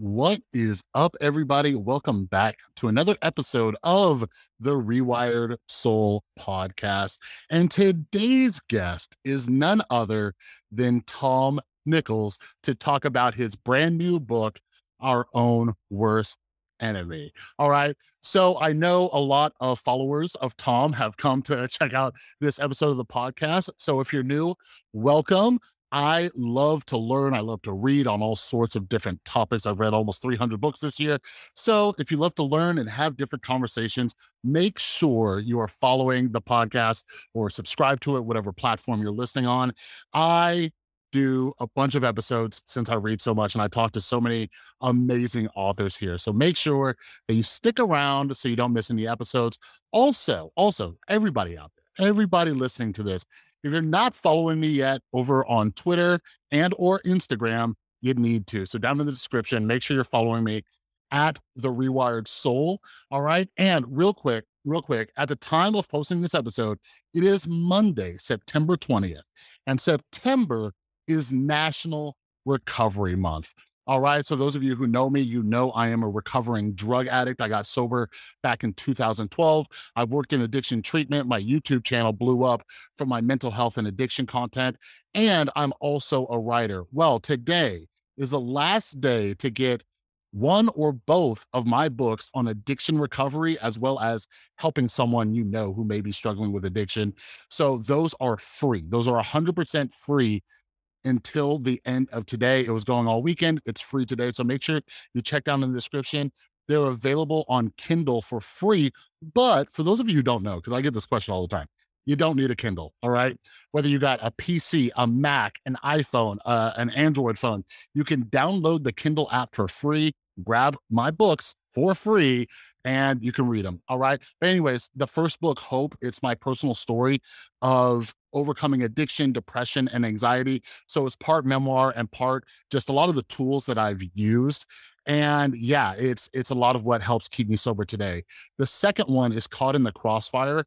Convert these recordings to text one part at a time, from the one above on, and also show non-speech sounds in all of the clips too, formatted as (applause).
What is up, everybody? Welcome back to another episode of the Rewired Soul podcast. And today's guest is none other than Tom Nichols to talk about his brand new book, Our Own Worst Enemy. All right. So I know a lot of followers of Tom have come to check out this episode of the podcast. So if you're new, welcome. I love to learn. I love to read on all sorts of different topics. I've read almost 300 books this year. So if you love to learn and have different conversations, make sure you are following the podcast or subscribe to it, whatever platform you're listening on. I do a bunch of episodes since I read so much and I talk to so many amazing authors here. So make sure that you stick around so you don't miss any episodes. Also, also, everybody out there, everybody listening to this, if you're not following me yet over on Twitter and or Instagram, you need to. So down in the description, make sure you're following me at the Rewired Soul. All right. And real quick, real quick, at the time of posting this episode, it is Monday, September 20th. And September is National Recovery Month. All right. So, those of you who know me, you know I am a recovering drug addict. I got sober back in 2012. I've worked in addiction treatment. My YouTube channel blew up from my mental health and addiction content. And I'm also a writer. Well, today is the last day to get one or both of my books on addiction recovery, as well as helping someone you know who may be struggling with addiction. So, those are free. Those are 100% free until the end of today. It was going all weekend. It's free today. So make sure you check down in the description. They're available on Kindle for free. But for those of you who don't know, because I get this question all the time, you don't need a Kindle. All right. Whether you got a PC, a Mac, an iPhone, uh, an Android phone, you can download the Kindle app for free, grab my books for free, and you can read them. All right. But, anyways, the first book, Hope, it's my personal story of overcoming addiction, depression, and anxiety. So it's part memoir and part just a lot of the tools that I've used. And yeah, it's it's a lot of what helps keep me sober today. The second one is caught in the crossfire,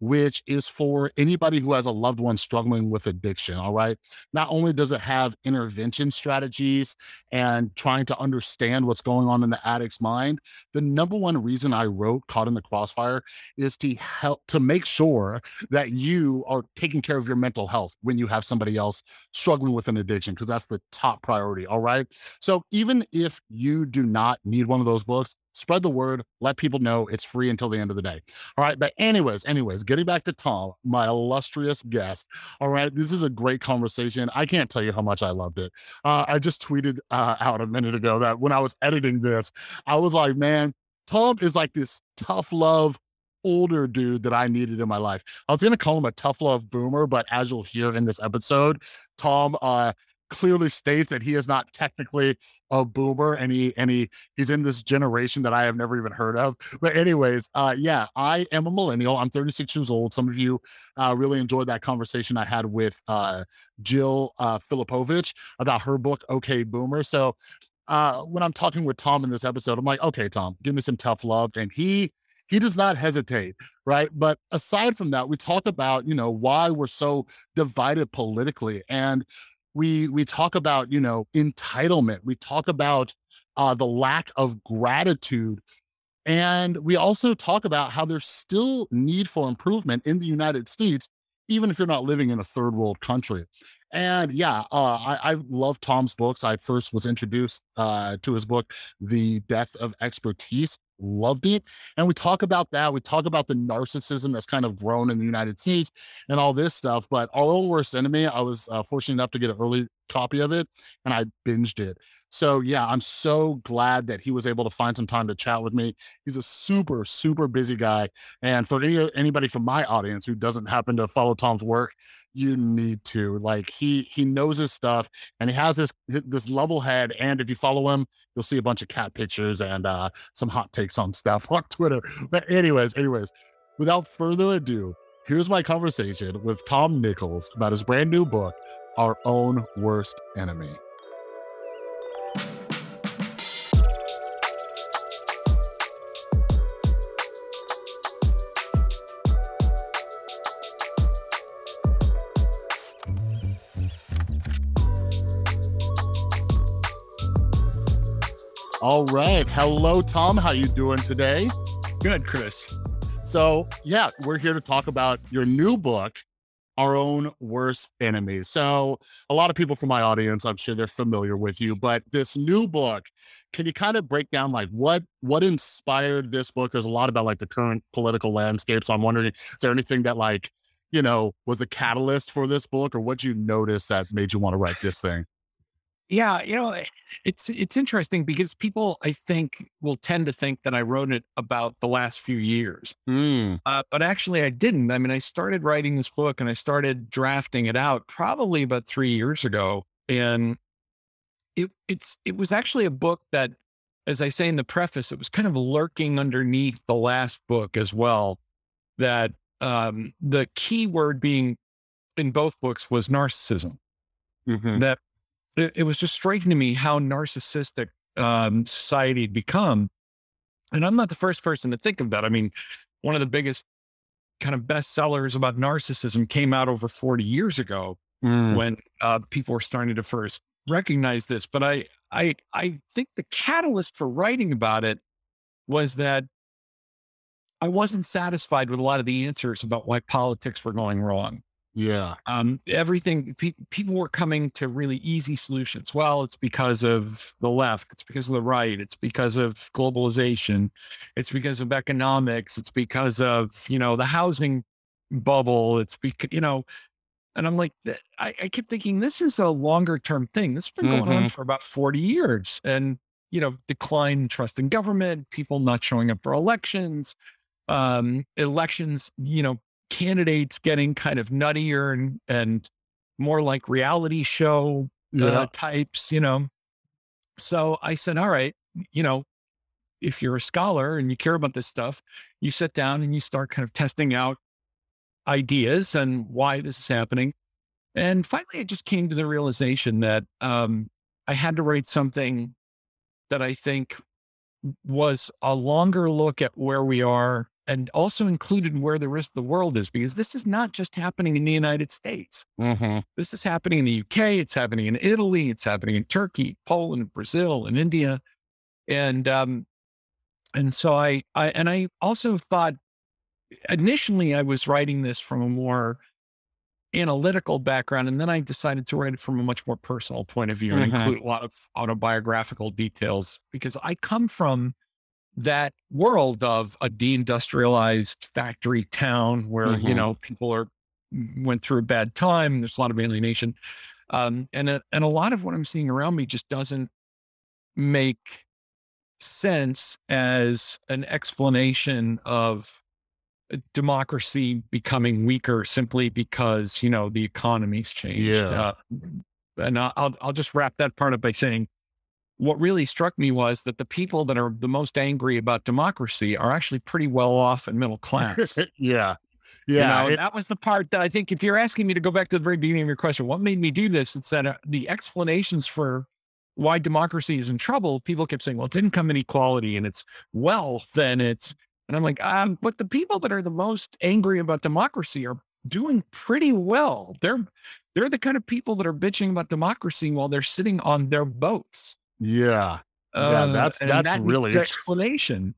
which is for anybody who has a loved one struggling with addiction. All right. Not only does it have intervention strategies and trying to understand what's going on in the addict's mind, the number one reason I wrote Caught in the Crossfire is to help to make sure that you are taking care of your mental health when you have somebody else struggling with an addiction, because that's the top priority. All right. So even if you do not need one of those books, spread the word, let people know it's free until the end of the day. All right. But, anyways, anyways, getting back to Tom, my illustrious guest. All right. This is a great conversation. I can't tell you how much I loved it. Uh, I just tweeted uh, out a minute ago that when I was editing this, I was like, man, Tom is like this tough love older dude that I needed in my life. I was going to call him a tough love boomer, but as you'll hear in this episode, Tom uh, clearly states that he is not technically a boomer and he and he he's in this generation that I have never even heard of. But anyways, uh yeah, I am a millennial. I'm 36 years old. Some of you uh really enjoyed that conversation I had with uh Jill uh Filipovic about her book Okay Boomer. So uh when I'm talking with Tom in this episode, I'm like, okay, Tom, give me some tough love. And he he does not hesitate right but aside from that we talk about you know why we're so divided politically and we we talk about you know entitlement. We talk about uh, the lack of gratitude. And we also talk about how there's still need for improvement in the united states even if you're not living in a third world country. And yeah uh, I, I love tom's books. I first was introduced uh, to his book the death of expertise loved it. And we talk about that. We talk about the narcissism that's kind of grown in the United States and all this stuff. But Our Worst Enemy, I was uh, fortunate enough to get an early copy of it and I binged it. So yeah, I'm so glad that he was able to find some time to chat with me. He's a super, super busy guy. And for any, anybody from my audience who doesn't happen to follow Tom's work, you need to. Like he he knows his stuff and he has this this level head. And if you follow him, you'll see a bunch of cat pictures and uh, some hot takes on stuff (laughs) on Twitter. But anyways, anyways, without further ado, here's my conversation with Tom Nichols about his brand new book, Our Own Worst Enemy. All right. Hello, Tom. How you doing today? Good, Chris. So, yeah, we're here to talk about your new book, Our Own Worst Enemies. So, a lot of people from my audience, I'm sure they're familiar with you, but this new book, can you kind of break down like what what inspired this book? There's a lot about like the current political landscape. So, I'm wondering, is there anything that like, you know, was the catalyst for this book or what you notice that made you want to write this thing? Yeah, you know, it's it's interesting because people I think will tend to think that I wrote it about the last few years. Mm. Uh, but actually I didn't. I mean, I started writing this book and I started drafting it out probably about 3 years ago and it it's it was actually a book that as I say in the preface, it was kind of lurking underneath the last book as well that um the key word being in both books was narcissism. hmm That it, it was just striking to me how narcissistic um, society had become. And I'm not the first person to think of that. I mean, one of the biggest kind of bestsellers about narcissism came out over 40 years ago Mm. when uh, people were starting to first recognize this. But I, I, I think the catalyst for writing about it was that I wasn't satisfied with a lot of the answers about why politics were going wrong Yeah. um, everything pe- people were coming to really easy solutions. Well, it's because of the left, it's because of the right, it's because of globalization, it's because of economics, it's because of you know the housing bubble, it's because you know. And I'm like, I, I kept thinking this is a longer term thing. This has been going on for about 40 years. And, you know, decline in trust in government, people not showing up for elections, um, elections, you know, candidates getting kind of nuttier and and more like reality show uh, Yeah. types, you know. So I said, all right, you know, if you're a scholar and you care about this stuff, you sit down and you start kind of testing out ideas and why this is happening. And finally, I just came to the realization that um, I had to write something that I think was a longer look at where we are and also included where the rest of the world is, because this is not just happening in the United States. hmm This is happening in the UK, it's happening in Italy, it's happening in Turkey, Poland, Brazil, and India. And um, and so I, I and I also thought initially I was writing this from a more analytical background, and then I decided to write it from a much more personal point of view and Mhm. include a lot of autobiographical details because I come from that world of a deindustrialized factory town where you Mhm. know people are went through a bad time. There's a lot of alienation, um, and a, and a lot of what I'm seeing around me just doesn't make sense as an explanation of uh, democracy becoming weaker simply because you know the economy's changed. Yeah. Uh, and I'll I'll just wrap that part up by saying what really struck me was that the people that are the most angry about democracy are actually pretty well off and middle class. (laughs) yeah. You Yeah. know, it- that was the part that I think if you're asking me to go back to the very beginning of your question, what made me do this? It's that uh, the explanations for why democracy is in trouble, people kept saying, well, it's income inequality and it's wealth and it's, and I'm like, um, but the people that are the most angry about democracy are doing pretty well. They're, they're the kind of people that are bitching about democracy while they're sitting on their boats. Yeah. Yeah, Uh, that's- and that's that really explanation.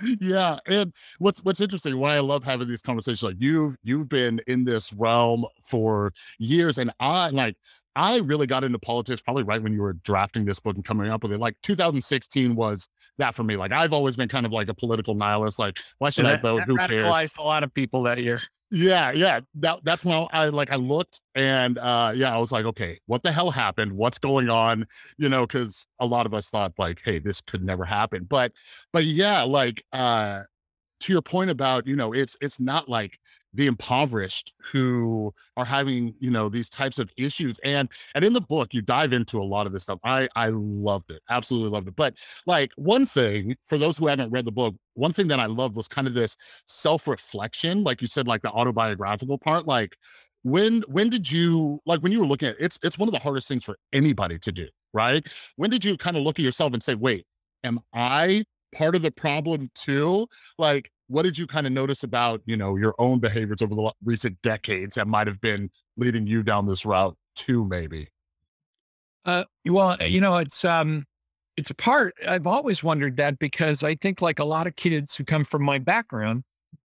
(laughs) yeah and what's what's interesting why i love having these conversations like you've you've been in this realm for years and i like i really got into politics probably right when you were drafting this book and coming up with it like 2016 was that for me like i've always been kind of like a political nihilist like why should i And that- vote that who cares radicalized a lot of people that year. Yeah, yeah. That that's when I like I looked and uh yeah, I was like, okay, what the hell happened? What's going on? You know, because a lot of us thought like, hey, this could never happen. But but yeah, like uh to your point about, you know, it's it's not like the impoverished who are having, you know, these types of issues. And and in the book, you dive into a lot of this stuff. I I loved it. Absolutely loved it. But like one thing for those who haven't read the book, one thing that I loved was kind of this self-reflection, like you said, like the autobiographical part. Like when when did you like when you were looking at it's it's one of the hardest things for anybody to do, right? When did you kind of look at yourself and say, wait, am I part of the problem too? Like, what did you kind of notice about, you know, your own behaviors over the recent decades that might have been leading you down this route too, maybe? Uh, well, you know, it's um, it's a part. I've always wondered that because I think, like a lot of kids who come from my background,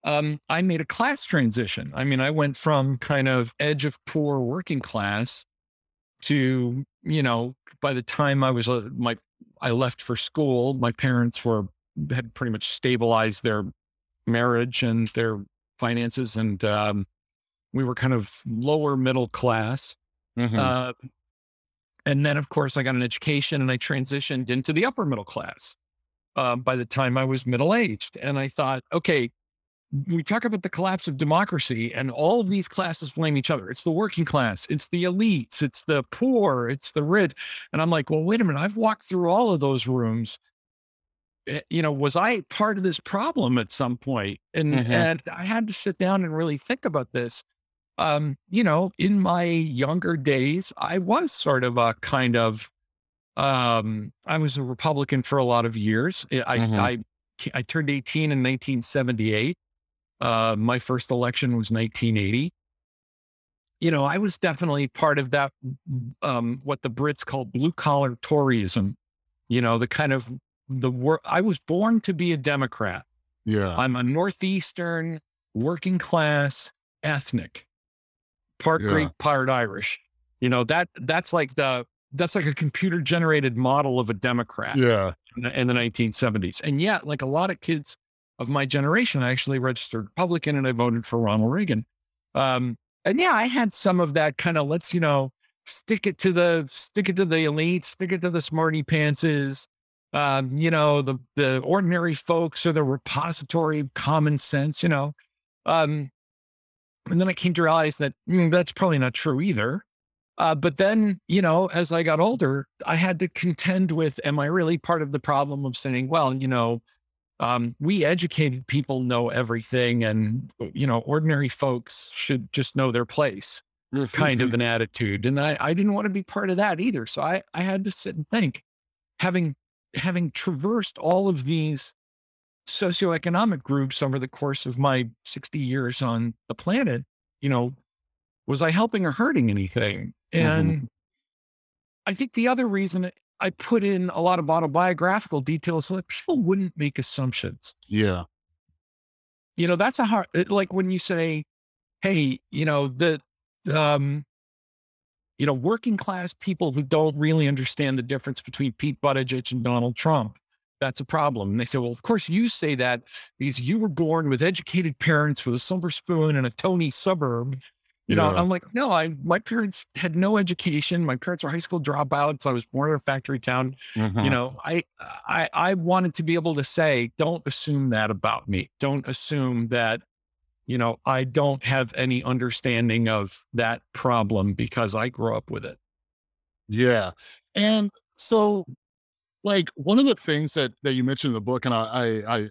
um, I made a class transition. I mean, I went from kind of edge of poor working class to, you know, by the time I was uh, my, I left for school, my parents were had pretty much stabilized their marriage and their finances, and um, we were kind of lower middle class. Mhm. Uh, and then, of course, I got an education and I transitioned into the upper middle class uh, by the time I was middle aged. And I thought, okay, we talk about the collapse of democracy, and all of these classes blame each other. It's the working class, it's the elites, it's the poor, it's the rich. And I'm like, well, wait a minute. I've walked through all of those rooms. Eh, You know, was I part of this problem at some point? And Mhm. and I had to sit down and really think about this um, you know, in my younger days, I was sort of a kind of, um, I was a Republican for a lot of years. I, I, Mhm. I, I turned 18 in 1978. Uh, my first election was 1980. You know, I was definitely part of that, um, what the Brits call blue collar Toryism. You know, the kind of the work. I was born to be a Democrat. Yeah. I'm a Northeastern, working class, ethnic, part Yeah. Greek, part Irish. You know, that that's like the that's like a computer generated model of a Democrat Yeah. in the, in the 1970s. And yet, like a lot of kids of my generation, I actually registered Republican and I voted for Ronald Reagan. Um, and yeah, I had some of that kind of let's, you know, stick it to the stick it to the elite, stick it to the smarty pantses. Um, you know, the the ordinary folks are the repository of common sense, you know. Um, and then I came to realize that mm, that's probably not true either. Uh, but then, you know, as I got older, I had to contend with am I really part of the problem of saying, well, you know, um, we educated people know everything and, you know, ordinary folks should just know their place kind of an attitude. And I, I didn't want to be part of that either. So I, I had to sit and think, having having traversed all of these socioeconomic groups over the course of my 60 years on the planet, you know, was I helping or hurting anything? And I think the other reason I put in a lot of autobiographical details so that people wouldn't make assumptions. Yeah. You know, that's a hard like when you say, hey, you know, the um you know, working class people who don't really understand the difference between Pete Buttigieg and Donald Trump. That's a problem. And they say, well, of course you say that because you were born with educated parents with a silver spoon in a Tony suburb. You know, I'm like, no, I my parents had no education. My parents were high school dropouts. I was born in a factory town Mhm. you know I, I i wanted to be able to say don't assume that about me don't assume that you know i don't have any understanding of that problem because i grew up with it Yeah. And so like one of the things that that you mentioned in the book and I I, I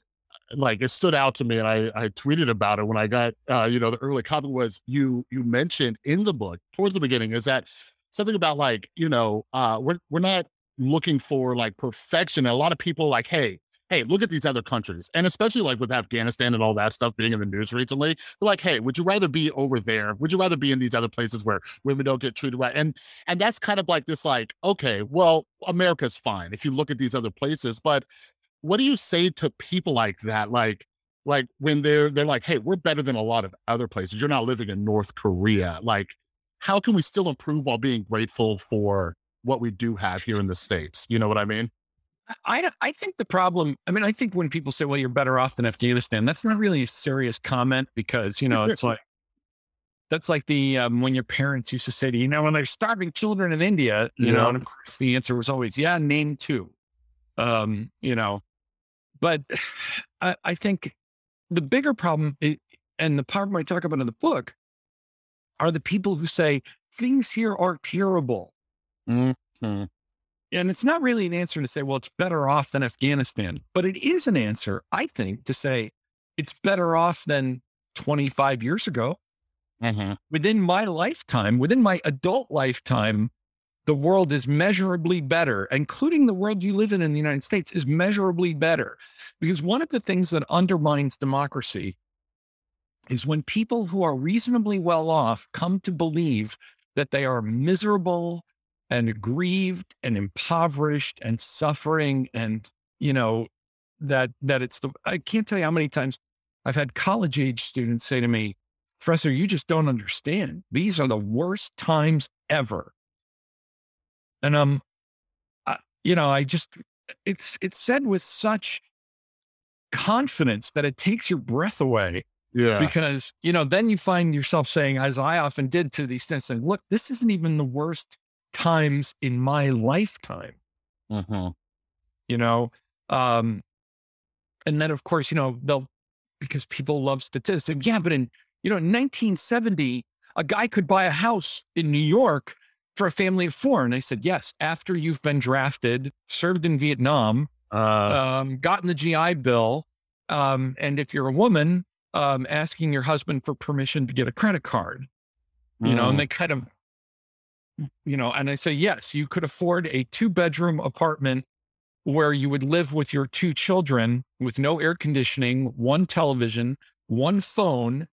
like it stood out to me and I I tweeted about it when I got uh you know the early comment was you you mentioned in the book towards the beginning is that something about like you know uh we're we're not looking for like perfection. And a lot of people like hey hey look at these other countries. And especially like with Afghanistan and all that stuff being in the news recently they're like hey would you rather be over there? Would you rather be in these other places where women don't get treated right? And and that's kind of like this like okay well america's fine if you look at these other places but what do you say to people like that? Like like when they're they're like hey we're better than a lot of other places. You're not living in north korea. Like how can we still improve while being grateful for what we do have here in the states? You know what i mean? I, I think the problem i mean i think when people say well you're better off than afghanistan that's not really a serious comment because you know it's like that's like the um, when your parents used to say to you, you know when they're starving children in india you know and of course the answer was always yeah name two. Um you know but I, I think the bigger problem i- and the problem i talk about in the book are the people who say things here are terrible Mhm. and it's not really an answer to say, well, it's better off than Afghanistan, but it is an answer, I think, to say it's better off than 25 years ago. Mhm. Within my lifetime, within my adult lifetime, the world is measurably better, including the world you live in in the United States is measurably better. Because one of the things that undermines democracy is when people who are reasonably well off come to believe that they are miserable and grieved and impoverished and suffering and you know that that it's the I can't tell you how many times I've had college age students say to me, Professor, you just don't understand. These are the worst times ever. And um, I, you know, I just it's it's said with such confidence that it takes your breath away. Yeah. Because, you know, then you find yourself saying, as I often did to these things, saying, look, this isn't even the worst times in my lifetime. Mhm. you know um and then of course you know they'll because people love statistics yeah but in you know in 1970 a guy could buy a house in new york for a family of four and i said yes after you've been drafted served in vietnam Uh, um, gotten the gi bill um, and if you're a woman um, asking your husband for permission to get a credit card. You know, mm, and they kind of, you know, and I say, yes, you could afford a two bedroom apartment where you would live with your two children with no air conditioning, one television, one phone,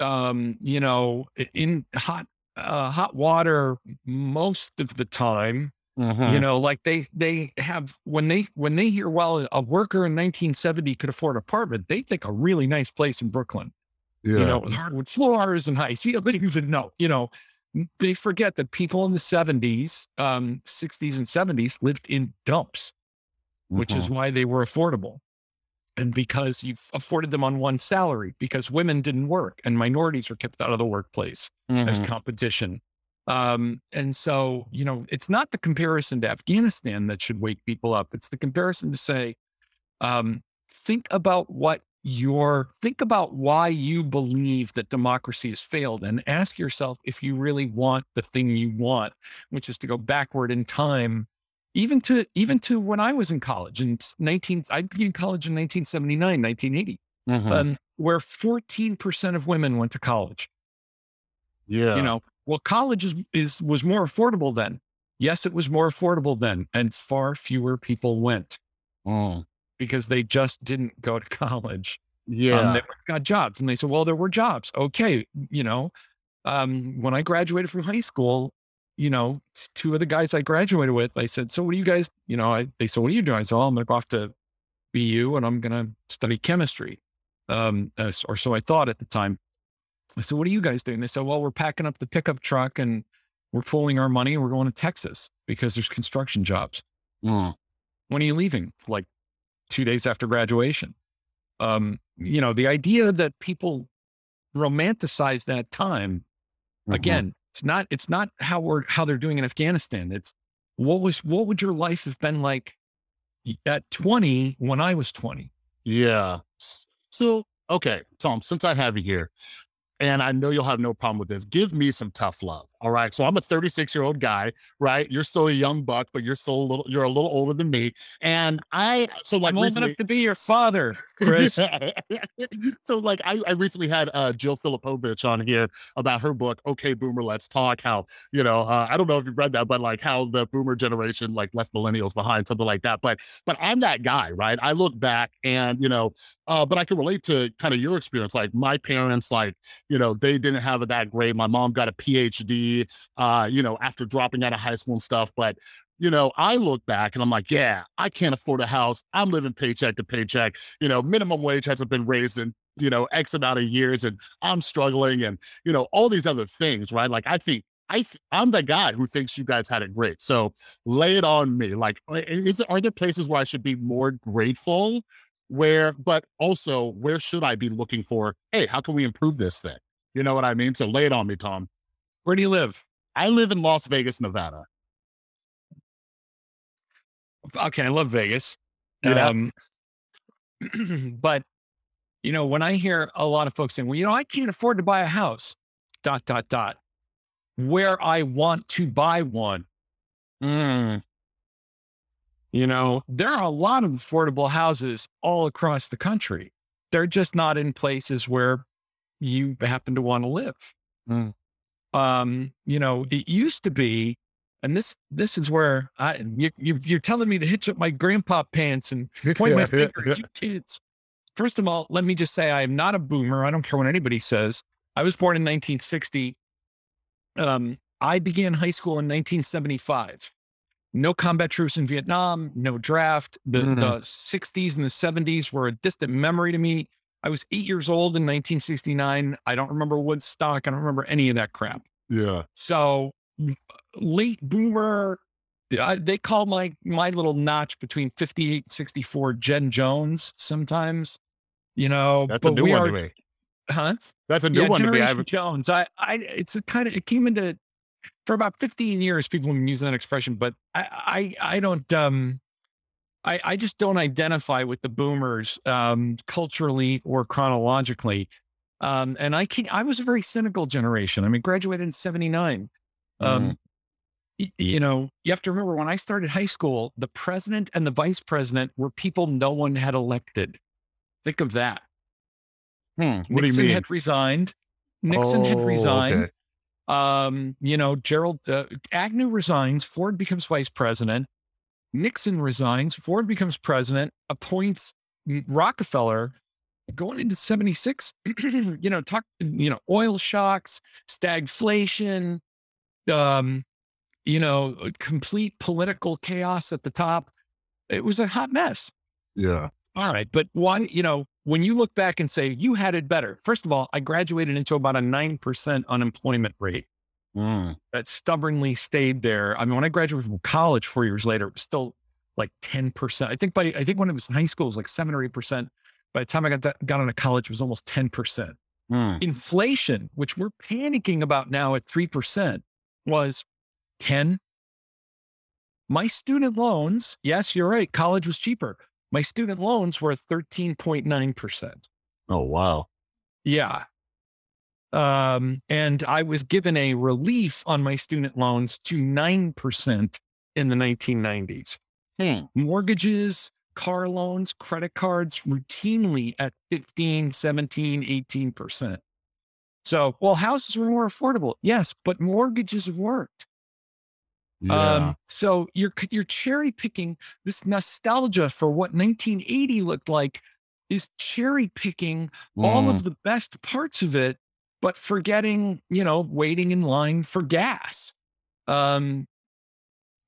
um, you know, in hot, uh, hot water most of the time, mhm. you know, like they, they have, when they, when they hear, well, a worker in 1970 could afford an apartment, they think a really nice place in Brooklyn yeah. you know, with hardwood floors and high ceilings. And no, you know, they forget that people in the 70s, um, 60s, and 70s lived in dumps, which Mhm. is why they were affordable. And because you've afforded them on one salary, because women didn't work and minorities were kept out of the workplace as Mhm. competition. Um, and so, you know, it's not the comparison to Afghanistan that should wake people up. It's the comparison to say, um, think about what your think about why you believe that democracy has failed and ask yourself if you really want the thing you want, which is to go backward in time, even to even to when I was in college in 19 I began college in 1979, 1980, Mhm. um, where 14% of women went to college yeah. you know well college is, is was more affordable then yes it was more affordable then and far fewer people went Mm. because they just didn't go to (laughs) college Yeah. um, they got jobs and they said well there were jobs okay you know um, when i graduated from high school you know two of the guys i graduated with i said so what do you guys you know I, they said what are you doing i said oh i'm going to go off to bu and i'm going to study chemistry um, uh, or so i thought at the time I said, what are you guys doing? They said, well, we're packing up the pickup truck and we're pulling our money and we're going to Texas because there's construction jobs. Mm. When are you leaving? Like two days after graduation. Um, you know, the idea that people romanticize that time Mhm. again, it's not, it's not how we're, how they're doing in Afghanistan. It's what was, what would your life have been like at 20 when I was 20? Yeah. So, okay, Tom, since I have you here, and I know you'll have no problem with this, give me some tough love. All right. So I'm a 36 year old guy, right? You're still a young buck, but you're still a little, you're a little older than me. And I, so like, I'm old recently- enough to be your father, (laughs) Chris. (laughs) so like I, I recently had uh Jill Filipovic on here about her book, Okay Boomer, Let's Talk. How, you know, uh, I don't know if you've read that, but like how the boomer generation like left millennials behind, something like that. But but I'm that guy, right? I look back and you know, uh, but I can relate to kind of your experience. Like my parents, like, you know, they didn't have it that great. My mom got a PhD, uh, you know, after dropping out of high school and stuff. But you know, I look back and I'm like, yeah, I can't afford a house. I'm living paycheck to paycheck. You know, minimum wage hasn't been raised in, you know, X amount of years and I'm struggling and, you know, all these other things, right? Like, I think I, th- I'm the guy who thinks you guys had it great. So lay it on me. Like, is, are there places where I should be more grateful? Where, but also, where should I be looking for, hey, how can we improve this thing? You know what I mean? So lay it on me, Tom. Where do you live? I live in Las Vegas, Nevada. okay, I love Vegas. Um, (clears throat) but you know, when I hear a lot of folks saying, "Well, you know, I can't afford to buy a house," dot dot dot, where I want to buy one, Mm, you know, there are a lot of affordable houses all across the country. They're just not in places where you happen to want to live. Mm. Um, you know, it used to be, and this this is where I you, you you're telling me to hitch up my grandpa pants and (laughs) point my finger at you kids. First of all, let me just say I am not a boomer. I don't care what anybody says. I was born in 1960. Um, I began high school in 1975. No combat troops in Vietnam, no draft. The, Mhm. the 60s and the 70s were a distant memory to me. I was eight years old in 1969. I don't remember Woodstock. I don't remember any of that crap. Yeah. So late boomer, I, they call my my little notch between 58 and 64 Gen Jones sometimes. You know, That's a new one are- to me. Huh? That's a new yeah, one to me. Generation I've, Jones. I, I, it's a kind of, it came into for about 15 years. People have been using that expression, but I, I, I don't, um, I, I just don't identify with the boomers, um, culturally or chronologically. Um, and I can, I was a very cynical generation. I mean, graduated in 79. Um, y- you know, you have to remember when I started high school, the president and the vice president were people no one had elected. Think of that. Hmm, What do Nixon you mean? had resigned. Nixon had Oh, resigned. okay. Um, you know, Gerald uh, Agnew resigns. Ford becomes vice president. Nixon resigns. Ford becomes president. Appoints Rockefeller. Going into '76, (clears throat) you know, talk, you know, oil shocks, stagflation, um, you know, complete political chaos at the top. It was a hot mess. Yeah. All right. But why, you know, when you look back and say you had it better, first of all, I graduated into about a 9% unemployment rate Mm. that stubbornly stayed there. I mean, when I graduated from college four years later, it was still like 10%. I think by, I think when it was in high school, it was like seven or 8%. By the time I got, to, got into college, it was almost 10%. Mm. Inflation, which we're panicking about now at 3%, was 10. My student loans, yes, you're right. College was cheaper. My student loans were 13.9%. Oh wow. Yeah. Um, and I was given a relief on my student loans to 9% in the 1990s. Hmm. Mortgages, car loans, credit cards routinely at 15, 17, 18%. So, well, houses were more affordable. Yes, but mortgages worked. Yeah. Um, so you're you're cherry picking this nostalgia for what 1980 looked like is cherry picking all Mm. of the best parts of it, but forgetting, you know, waiting in line for gas. Um,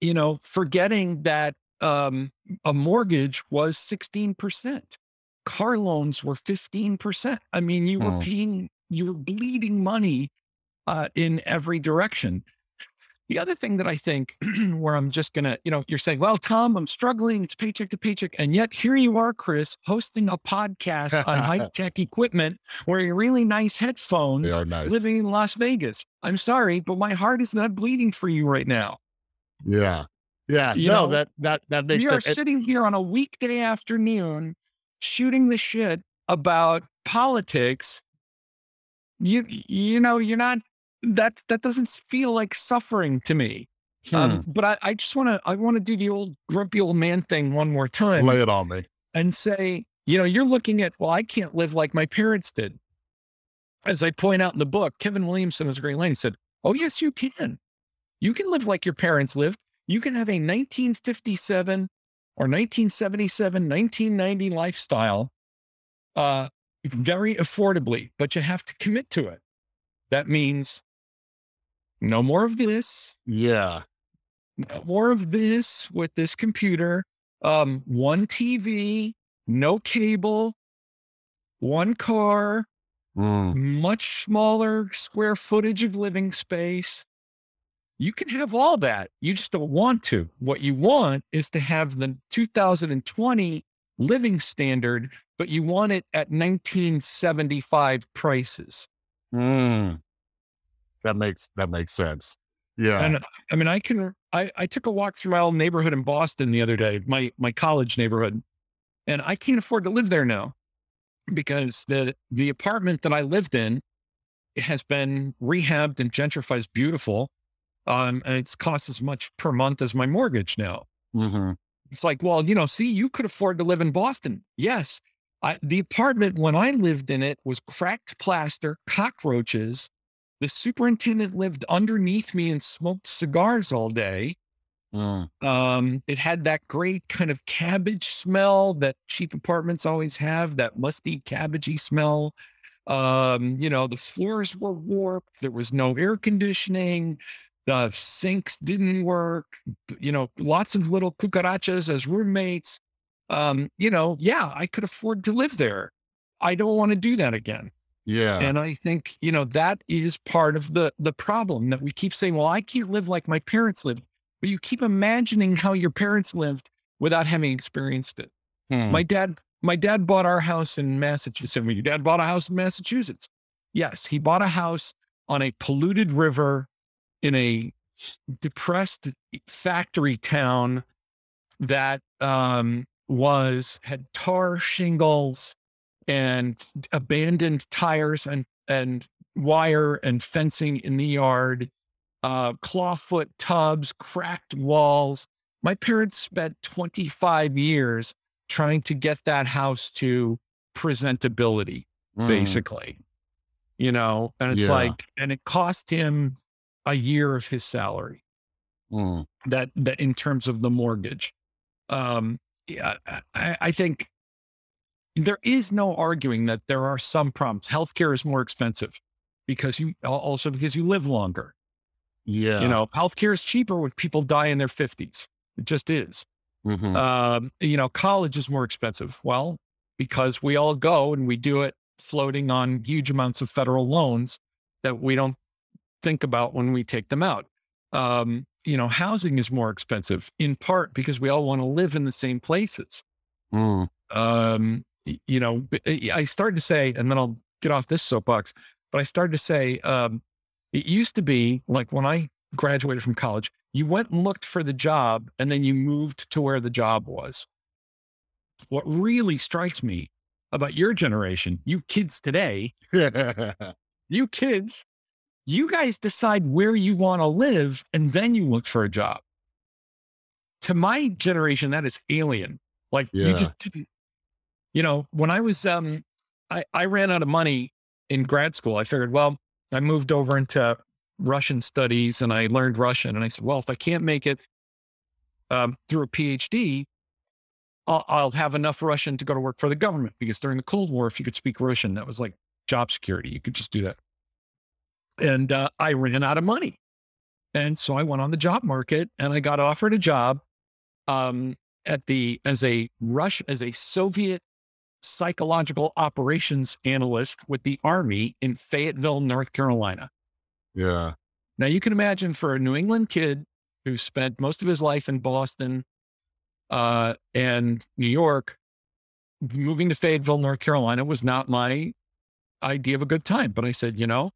you know, forgetting that um, a mortgage was 16%. Car loans were 15%. I mean, you were Hmm. paying, you were bleeding money uh, in every direction. The other thing that I think (clears throat) where I'm just going to, you know, you're saying, well, Tom, I'm struggling. It's paycheck to paycheck. And yet here you are, Chris, hosting a podcast on high (laughs) tech equipment wearing really nice they headphones, are nice. living in Las Vegas. I'm sorry, but my heart is not bleeding for you right now. Yeah. Yeah. You no, know, that that that makes we are sense. It- sitting here on a weekday afternoon shooting the shit about politics. You you know, you're not that that doesn't feel like suffering to me. Hmm. Um, but I, I just want to I want to do the old grumpy old man thing one more time Lay it on me. and say, you know, you're looking at, well, I can't live like my parents did. As I point out in the book, Kevin Williamson has a great line. He said, Oh, yes, you can. You can live like your parents lived. You can have a 1957 or 1977, 1990 lifestyle uh, very affordably, but you have to commit to it. That means no more of this, Yeah. no more of this with this computer. Um, one TV, no cable, one car, Mm. much smaller square footage of living space. You can have all that. You just don't want to. What you want is to have the 2020 living standard, but you want it at 1975 prices. Mm. That makes that makes sense. Yeah. And I mean, I can. I, I took a walk through my old neighborhood in Boston the other day, my my college neighborhood, and I can't afford to live there now because the the apartment that I lived in has been rehabbed and gentrified. It's beautiful, um, and it's cost as much per month as my mortgage now. Mhm. It's like, well, you know, see, you could afford to live in Boston. Yes, I, the apartment when I lived in it was cracked plaster, cockroaches. The superintendent lived underneath me and smoked cigars all day. Mm. Um, it had that great kind of cabbage smell that cheap apartments always have, that musty cabbagey smell. Um, you know, the floors were warped. There was no air conditioning. The sinks didn't work. You know, lots of little cucarachas as roommates. Um, you know, yeah, I could afford to live there. I don't want to do that again. Yeah. And I think, you know, that is part of the the problem that we keep saying, well, I can't live like my parents lived. But you keep imagining how your parents lived without having experienced it. Hmm. My dad, my dad bought our house in Massachusetts. Your dad bought a house in Massachusetts. Yes, he bought a house on a polluted river in a depressed factory town that um, was had tar shingles and abandoned tires and and wire and fencing in the yard, uh, clawfoot tubs, cracked walls. My parents spent 25 years trying to get that house to presentability, Mm. basically. You know, and it's Yeah. like, and it cost him a year of his salary Mm. that that in terms of the mortgage. Um, yeah, I, I think there is no arguing that there are some problems. Healthcare is more expensive because you also because you live longer. Yeah. You know, healthcare is cheaper when people die in their fifties. It just is. Mhm. Um, you know, college is more expensive. Well, because we all go and we do it floating on huge amounts of federal loans that we don't think about when we take them out. Um, you know, housing is more expensive in part because we all want to live in the same places. Mm. Um, you know, I started to say, and then I'll get off this soapbox, but I started to say, um, it used to be like when I graduated from college, you went and looked for the job and then you moved to where the job was. What really strikes me about your generation, you kids today, (laughs) you kids, you guys decide where you want to live and then you look for a job. To my generation, that is alien. Like Yeah. you just didn't, you know, when I was, um, I, I ran out of money in grad school. I figured, well, I moved over into Russian studies and I learned Russian. And I said, well, if I can't make it um, through a PhD, I'll, I'll have enough Russian to go to work for the government because during the Cold War, if you could speak Russian, that was like job security. You could just do that. And uh, I ran out of money. And so I went on the job market and I got offered a job um, at the as a Rush as a Soviet psychological operations analyst with the Army in Fayetteville, North Carolina. yeah. Now you can imagine for a New England kid who spent most of his life in Boston uh, and New York, moving to Fayetteville, North Carolina was not my idea of a good time. But I said, you know,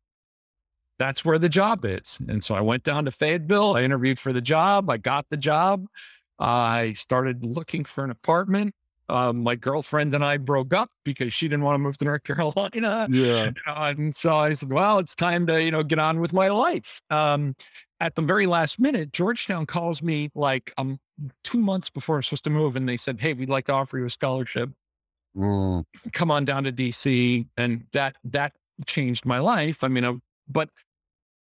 that's where the job is. And so I went down to Fayetteville. I interviewed for the job. I got the job. I started looking for an apartment. Um, my girlfriend and I broke up because she didn't want to move to North Carolina. Yeah. And so I said, well, it's time to, you know, get on with my life. Um, at the very last minute, Georgetown calls me like um two months before I'm supposed to move, and they said, Hey, we'd like to offer you a scholarship. Mm. Come on down to DC. And that that changed my life. I mean, uh, but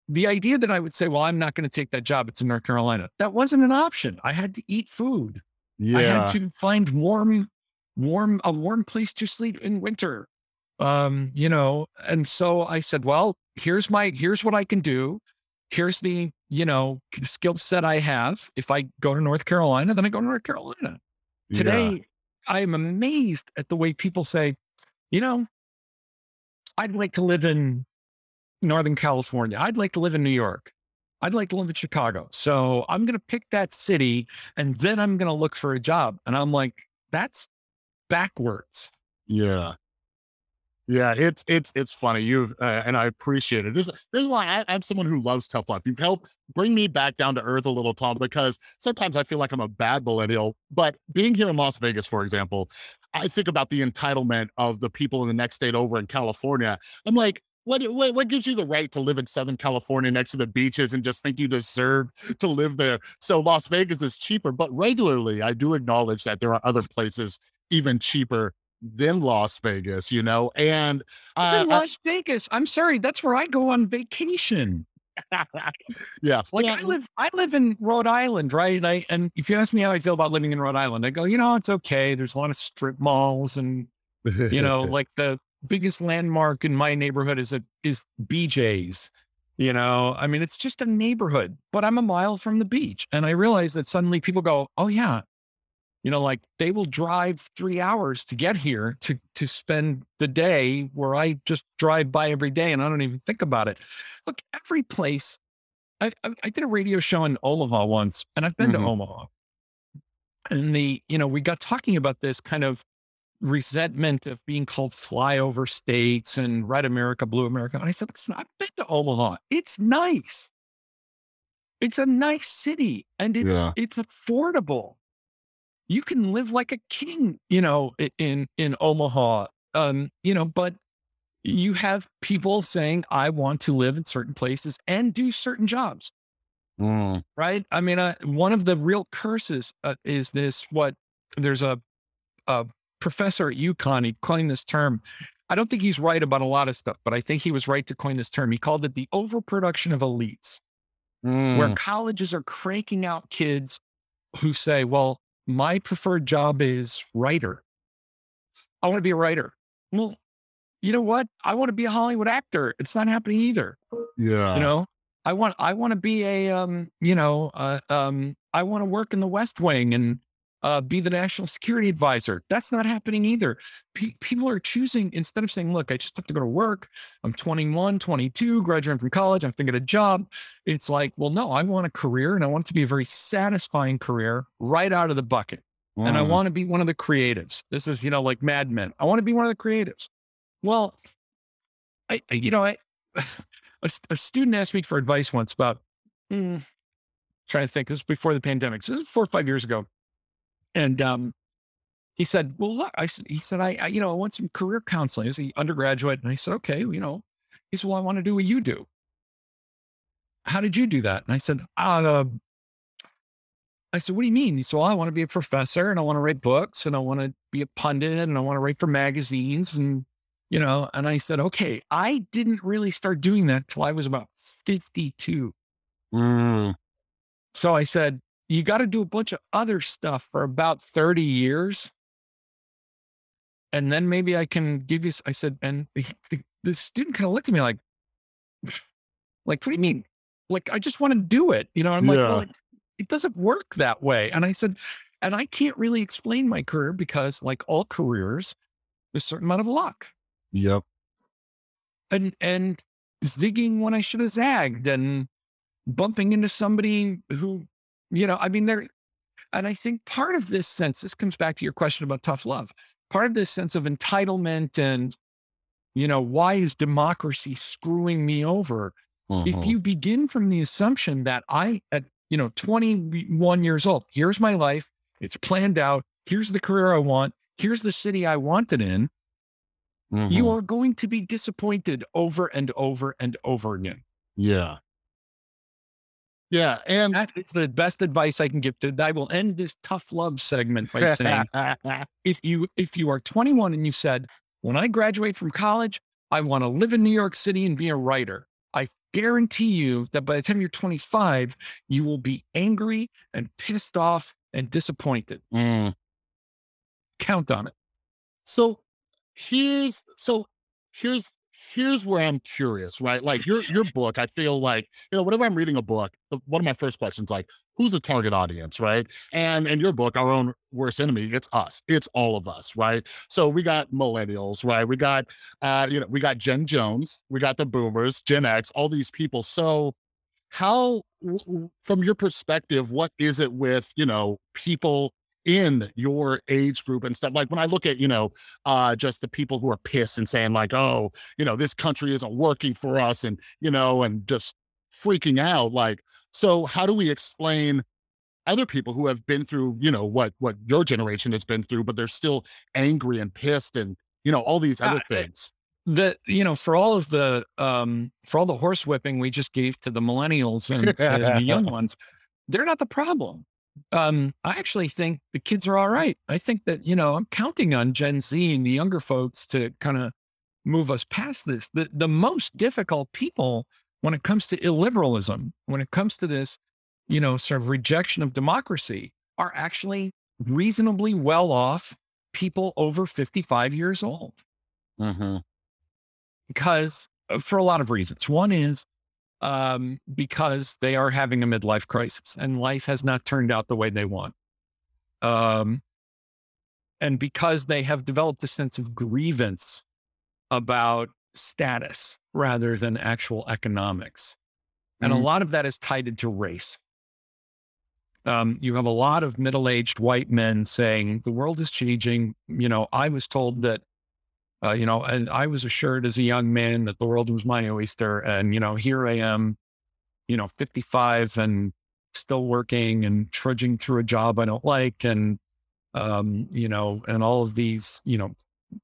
the idea that I would say, well, I'm not going to take that job, it's in North Carolina, that wasn't an option. I had to eat food. I had to find warm, warm, a warm place to sleep in winter. Um, you know, and so I said, well, here's my, here's what I can do. Here's the, you know, skill set I have. If I go to North Carolina, then I go to North Carolina. Yeah. Today, I am amazed at the way people say, you know, I'd like to live in Northern California. I'd like to live in New York. I'd like to live in Chicago. So I'm going to pick that city and then I'm going to look for a job. And I'm like, that's backwards. Yeah. Yeah, it's it's it's funny. You've uh, and I appreciate it. This, this is why I, I'm someone who loves tough life. You've helped bring me back down to earth a little, Tom, because sometimes I feel like I'm a bad millennial. But being here in Las Vegas, for example, I think about the entitlement of the people in the next state over in California. I'm like, what, what what gives you the right to live in Southern California next to the beaches and just think you deserve (laughs) to live there? So Las Vegas is cheaper, but regularly I do acknowledge that there are other places even cheaper than Las Vegas, you know? And uh, in Las Vegas. I'm sorry. That's where I go on vacation. (laughs) Yeah, Like yeah, I live, I live in Rhode Island, right? And I, and if you ask me how I feel about living in Rhode Island, I go, you know, it's okay. There's a lot of strip malls and you know, (laughs) like the biggest landmark in my neighborhood is a is BJ's. You know, I mean, it's just a neighborhood, but I'm a mile from the beach. And I realize that suddenly people go, oh, yeah. You know, like they will drive three hours to get here to to spend the day where I just drive by every day and I don't even think about it. Look, every place. I, I, I did a radio show in Omaha once, and I've been Mhm. to Omaha. And the, you know, we got talking about this kind of resentment of being called flyover states and red America, blue America. And I said, listen, I've been to Omaha. It's nice. It's a nice city and it's Yeah. it's affordable. You can live like a king, you know, in in Omaha. Um, you know, but you have people saying, I want to live in certain places and do certain jobs Mm, right? I mean, uh, one of the real curses uh, is this. What there's a a professor at UConn. He coined this term. I don't think he's right about a lot of stuff, but I think he was right to coin this term. He called it the overproduction of elites, where mm, colleges are cranking out kids who say, "Well, my preferred job is writer. I want to be a writer." Well, you know what? I want to be a Hollywood actor. It's not happening either yeah. you know i want i want to be a um you know uh, um i want to work in the west wing and uh, be the national security advisor that's not happening either Pe- people are choosing instead of saying look i just have to go to work i'm 21 22 graduating from college i'm thinking of a job it's like well no i want a career and i want it to be a very satisfying career right out of the bucket and I Mm, want to be one of the creatives. This is, you know, like Mad Men. I want to be one of the creatives. Well, I, you know, I, (sighs) a, a student asked me for advice once about, mm, trying to think, this was before the pandemic. So this is four or five years ago. And um, he said, well, look, I said, he said, I, I, you know, I want some career counseling. He's an undergraduate. And I said, okay, you know, he said, well, I want to do what you do. How did you do that? And I said, uh, I said, what do you mean? He said, well, I want to be a professor and I want to write books and I want to be a pundit and I want to write for magazines and, you know, and I said, okay, I didn't really start doing that till I was about 52. mm, So I said, you got to do a bunch of other stuff for about 30 years. And then maybe I can give you, I said, and the, the, the student kind of looked at me like, (sighs) like, what do you mean? Like, I just want to do it. You know, I'm like, well, it, it doesn't work that way. And I said, and I can't really explain my career because, like all careers, there's a certain amount of luck Yep. and and zigging when I should have zagged and bumping into somebody who, you know, I mean, there, and I think part of this sense, this comes back to your question about tough love, part of this sense of entitlement and, you know, why is democracy screwing me over? If mhm, you begin from the assumption that I, at, you know, 21 years old, here's my life, it's planned out, here's the career I want, here's the city I want it in, you mhm, are going to be disappointed over and over and over again. Yeah. Yeah. And That is the best advice I can give to I will end this tough love segment by saying (laughs) if you if you are 21 and you said, when I graduate from college, I want to live in New York City and be a writer. I guarantee you that by the time you're 25, you will be angry and pissed off and disappointed. Mm. Count on it. So here's so here's here's where I'm curious, right? Like your your book, I feel like you know whenever I'm reading a book, one of my first questions like who's the target audience, right? And in your book, our own worst enemy, it's us, it's all of us, right? So we got millennials, right? We got uh, you know we got Gen Jones, we got the Boomers, Gen X, all these people. So how from your perspective what is it with you know people in your age group and stuff like when i look at you know uh just the people who are pissed and saying like oh you know this country isn't working for us and you know and just freaking out like so how do we explain other people who have been through you know what what your generation has been through but they're still angry and pissed and you know all these other it- things That you know, for all of the um for all the horse whipping we just gave to the millennials and, and the (laughs) young ones, they're not the problem. Um, I actually think the kids are all right. I think that, you know, I'm counting on Gen Z and the younger folks to kind of move us past this. The the most difficult people when it comes to illiberalism, when it comes to this, you know, sort of rejection of democracy, are actually reasonably well off people over 55 years old Mhm. because uh, for a lot of reasons. One is um, because they are having a midlife crisis and life has not turned out the way they want. Um, and because they have developed a sense of grievance about status rather than actual economics. And Mhm. a lot of that is tied into race. Um, you have a lot of middle aged white men saying, the world is changing. You know, I was told that, uh, you know, and I was assured as a young man that the world was my oyster. And, you know, here I am, you know, 55 and still working and trudging through a job I don't like. And, um, you know, and all of these, you know,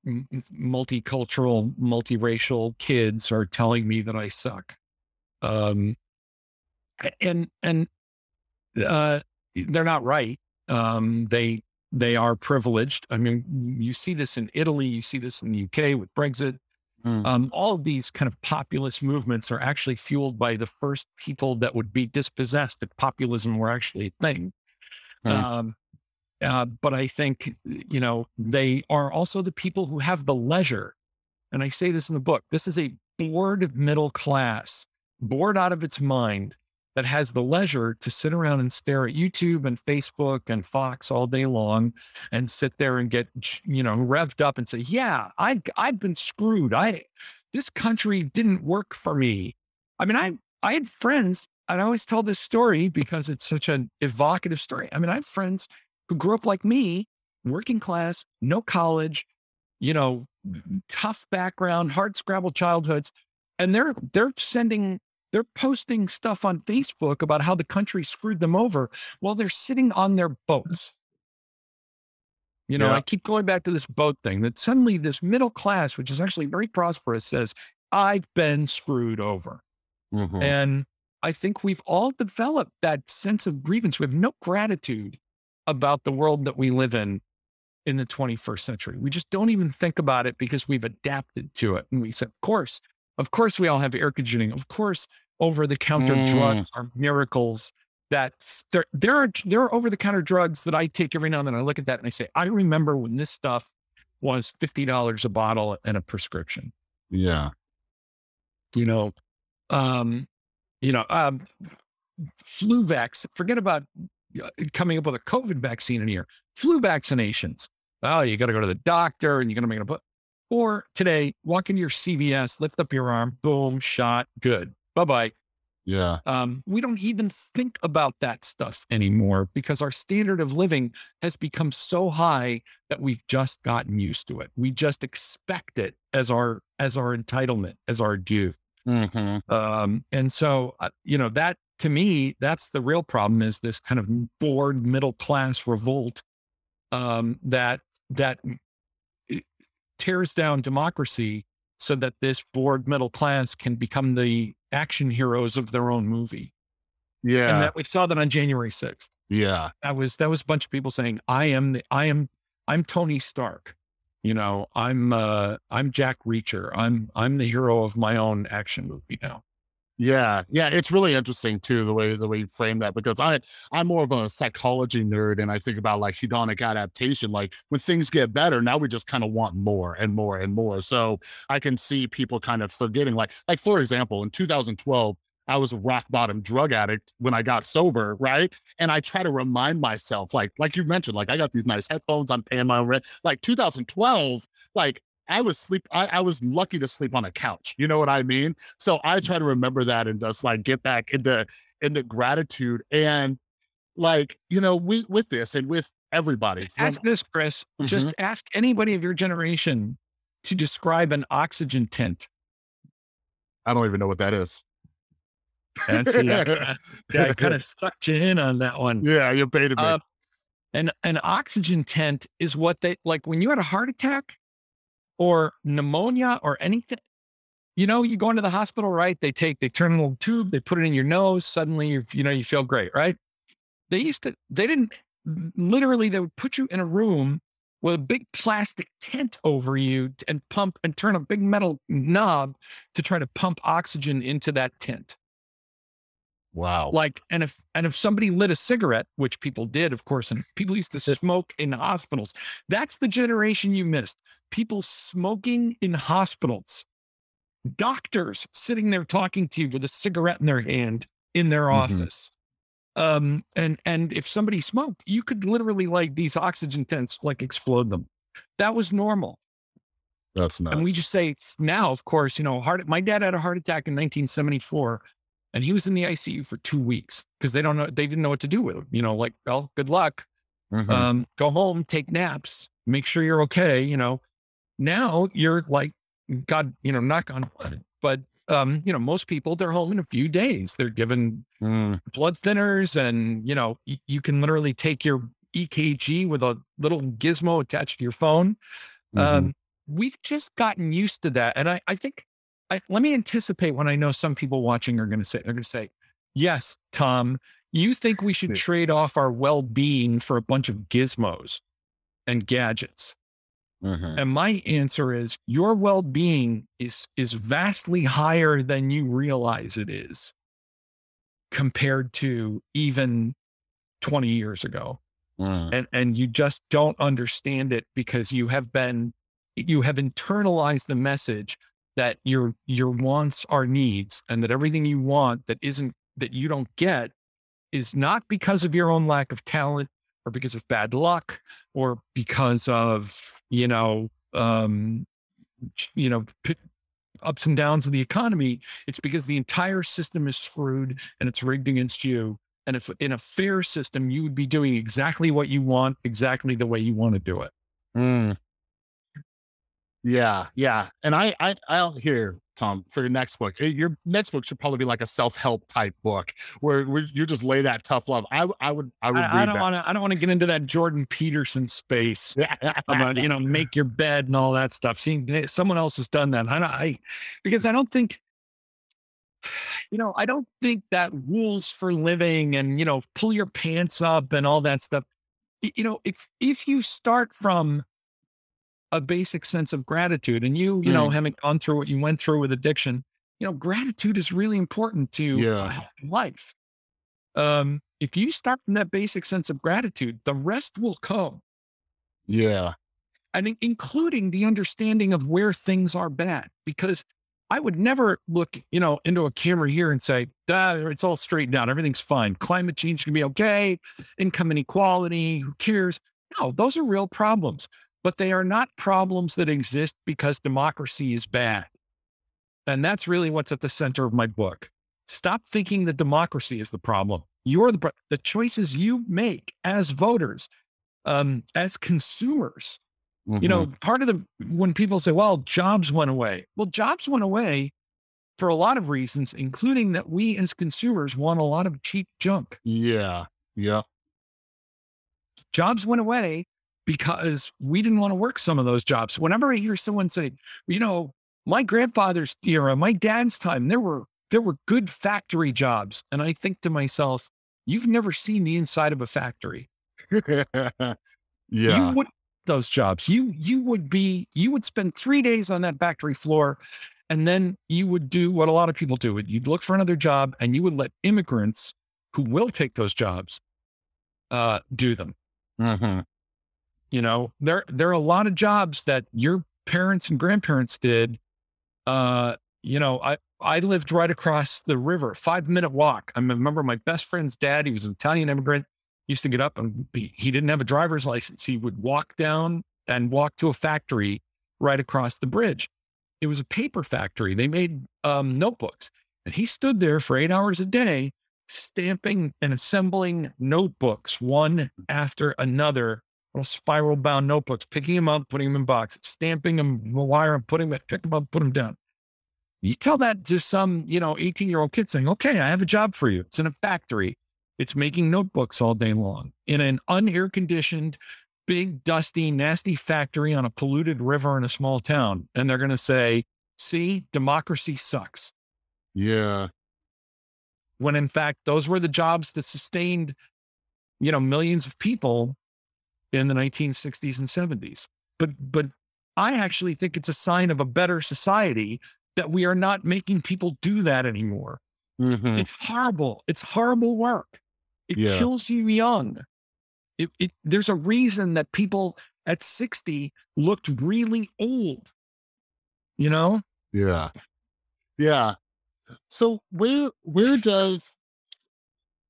m- multicultural, multiracial kids are telling me that I suck. Um, and, and, uh, they're not right. Um, they, they are privileged. I mean, you see this in Italy, you see this in the UK with Brexit. Mm. Um, all of these kind of populist movements are actually fueled by the first people that would be dispossessed if populism were actually a thing. Hmm. Um, uh, but I think, you know, they are also the people who have the leisure. And I say this in the book this is a bored middle class, bored out of its mind, that has the leisure to sit around and stare at YouTube and Facebook and Fox all day long and sit there and get, you know, revved up and say, yeah, I, I've been screwed. I, this country didn't work for me. I mean, I, I had friends, and I always tell this story because it's such an evocative story. I mean, I have friends who grew up like me, working class, no college, you know, tough background, hard scrabble childhoods, and they're they're sending they're posting stuff on Facebook about how the country screwed them over while they're sitting on their boats. You know, Yeah. I keep going back to this boat thing that suddenly this middle class, which is actually very prosperous, says, I've been screwed over. Mhm. And I think we've all developed that sense of grievance. We have no gratitude about the world that we live in in the 21st century. We just don't even think about it because we've adapted to it. And we said, of course, of course, we all have air conditioning. Of course, over the counter Mm. drugs are miracles. That there, there are there are over the counter drugs that I take every now and then. I look at that and I say, I remember when this stuff was fifty dollars a bottle and a prescription yeah. you know, um, you know, um, flu vax. Forget about uh, coming up with a COVID vaccine in here. Flu vaccinations. Oh, you got to go to the doctor and you're going to make a put. Or today, walk into your CVS, lift up your arm, boom, shot, good. Bye bye. Yeah. Um, we don't even think about that stuff anymore because our standard of living has become so high that we've just gotten used to it. We just expect it as our as our entitlement, as our due. hmm Um, and so, uh, you know, that to me, that's the real problem is this kind of bored middle class revolt um, that that tears down democracy so that this bored middle class can become the action heroes of their own movie. Yeah. And that we saw that on January 6th. yeah. That was that was a bunch of people saying, I am the I am I'm Tony Stark. You know, I'm uh I'm Jack Reacher. I'm I'm the hero of my own action movie now. Yeah, yeah, it's really interesting too the way the way you frame that because I I'm more of a psychology nerd and I think about like hedonic adaptation. Like when things get better, now we just kind of want more and more and more. So I can see people kind of forgetting. Like like for example, in 2012, I was a rock bottom drug addict when I got sober, right? And I try to remind myself, like like you mentioned, like I got these nice headphones, I'm paying my rent. Like 2012, like I was sleep. I, I was lucky to sleep on a couch. You know what I mean? So I try to remember that and just like get back into into gratitude and like you know we with this and with everybody. from- Ask this, Chris. Just ask anybody of your generation to describe an oxygen tent. I don't even know what that is. And (laughs) kinda- yeah, I kind of sucked you in on that one. yeah, you baited me. Uh, an an oxygen tent is what they like when you had a heart attack or pneumonia or anything. You know, you go into the hospital, right? They take, they turn a little tube, they put it in your nose. Suddenly, you you know, you feel great, right? They used to, they didn't literally. They would put you in a room with a big plastic tent over you and pump and turn a big metal knob to try to pump oxygen into that tent wow. like and if and if somebody lit a cigarette which people did of course and (laughs) people used to smoke in hospitals that's the generation you missed people smoking in hospitals doctors sitting there talking to you with a cigarette in their hand in their Mhm. office. Um, and and if somebody smoked, you could literally like these oxygen tents like explode them. That was normal. That's nuts. And we just say now, of course, you know, heart. My dad had a heart attack in 1974, and he was in the ICU for two weeks because they don't know, they didn't know what to do with him. You know, like, well, good luck. Mhm. Um, go home, take naps, make sure you're okay. You know, now you're like, God, you know, knock on wood. But um, you know, most people they're home in a few days. They're given Mm, blood thinners, and you know, y- you can literally take your EKG with a little gizmo attached to your phone mhm. um, we've just gotten used to that. And I, I think, I, let me anticipate when I know some people watching are going to say, they're going to say, yes, Tom, you think we should (laughs) trade off our well being for a bunch of gizmos and gadgets? Mhm. And my answer is your well being is, is vastly higher than you realize it is compared to even 20 years ago Mm. and and you just don't understand it because you have been you have internalized the message that your your wants are needs and that everything you want that isn't that you don't get is not because of your own lack of talent or because of bad luck or because of you know um you know p- ups and downs of the economy it's because the entire system is screwed and it's rigged against you and if in a fair system, you would be doing exactly what you want, exactly the way you want to do it. Mm. Yeah, yeah. And I, I, I'll hear Tom for your next book. eh, Your next book should probably be like a self-help type book where, where you just lay that tough love. I, I would, I would I, I don't want to. I don't want to get into that Jordan Peterson space (laughs) about you know make your bed and all that stuff. See, eh, someone else has done that. I, I because I don't think. You know, I don't think that rules for living and you know pull your pants up and all that stuff. You know, if if you start from a basic sense of gratitude and you you know having gone through what you went through with addiction you know gratitude is really important to Yeah. life. Um if you start from that basic sense of gratitude the rest will come. Yeah. and in- including the understanding of where things are bad because i would never look you know into a camera here and say "Ah, it's all straightened out everything's fine. Climate change can be okay income inequality who cares? No those are real problems but they are not problems that exist because democracy is bad and that's really what's at the center of my book stop thinking that democracy is the problem you're the the choices you make as voters um as consumers you know, part of the when people say, well, jobs went away. Well, jobs went away for a lot of reasons, including that we as consumers want a lot of cheap junk. Yeah. Yeah. Jobs went away because we didn't want to work some of those jobs. Whenever I hear someone say, you know, my grandfather's era, my dad's time, there were there were good factory jobs. And I think to myself, you've never seen the inside of a factory. (laughs) yeah. You would those jobs. You you would be you would spend three days on that factory floor, and then you would do what a lot of people do. You'd look for another job, and you would let immigrants who will take those jobs uh, do them. Mhm. You know, there there are a lot of jobs that your parents and grandparents did. Uh, you know, I I lived right across the river, five minute walk. I remember my best friend's dad. He was an Italian immigrant. Used to get up and be, he didn't have a driver's license. He would walk down and walk to a factory right across the bridge. It was a paper factory. They made um, notebooks, and he stood there for eight hours a day, stamping and assembling notebooks one after another little spiral bound notebooks, picking them up, putting them in boxes, stamping them, wire them, putting them, pick them up, put them down. You tell that to some, you know, 18 year old kid saying, okay, I have a job for you. It's in a factory. It's making notebooks all day long in an unair conditioned, big, dusty, nasty factory on a polluted river in a small town. And they're going to say, see, democracy sucks. Yeah. When in fact, those were the jobs that sustained, you know, millions of people in the 1960s and 70s. But, but I actually think it's a sign of a better society that we are not making people do that anymore. Mhm. It's horrible. It's horrible work. It Yeah. kills you young. It, it, there's a reason that people at 60 looked really old. You know, Yeah. Yeah. So where where does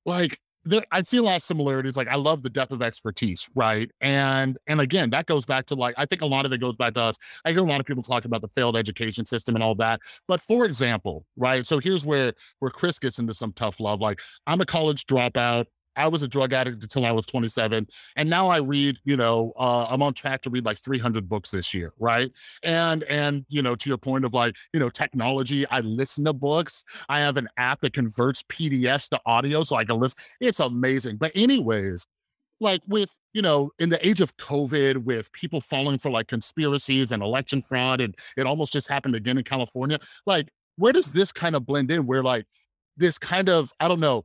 like there, I see a lot of similarities. Like I love the Death of Expertise, right? And and again, that goes back to like I think a lot of it goes back to us. I hear a lot of people talk about the failed education system and all that. But for example, right? So here's where where Chris gets into some tough love. Like I'm a college dropout. I was a drug addict until I was 27. And now I read, you know, uh, I'm on track to read like 300 books this year. Right. And, and, you know, to your point of like, you know, technology, I listen to books. I have an app that converts PDFs to audio so I can listen. It's amazing. But, anyways, like with you know in the age of covid with people falling for like conspiracies and election fraud and it almost just happened again in california like where does this kind of blend in where like this kind of i don't know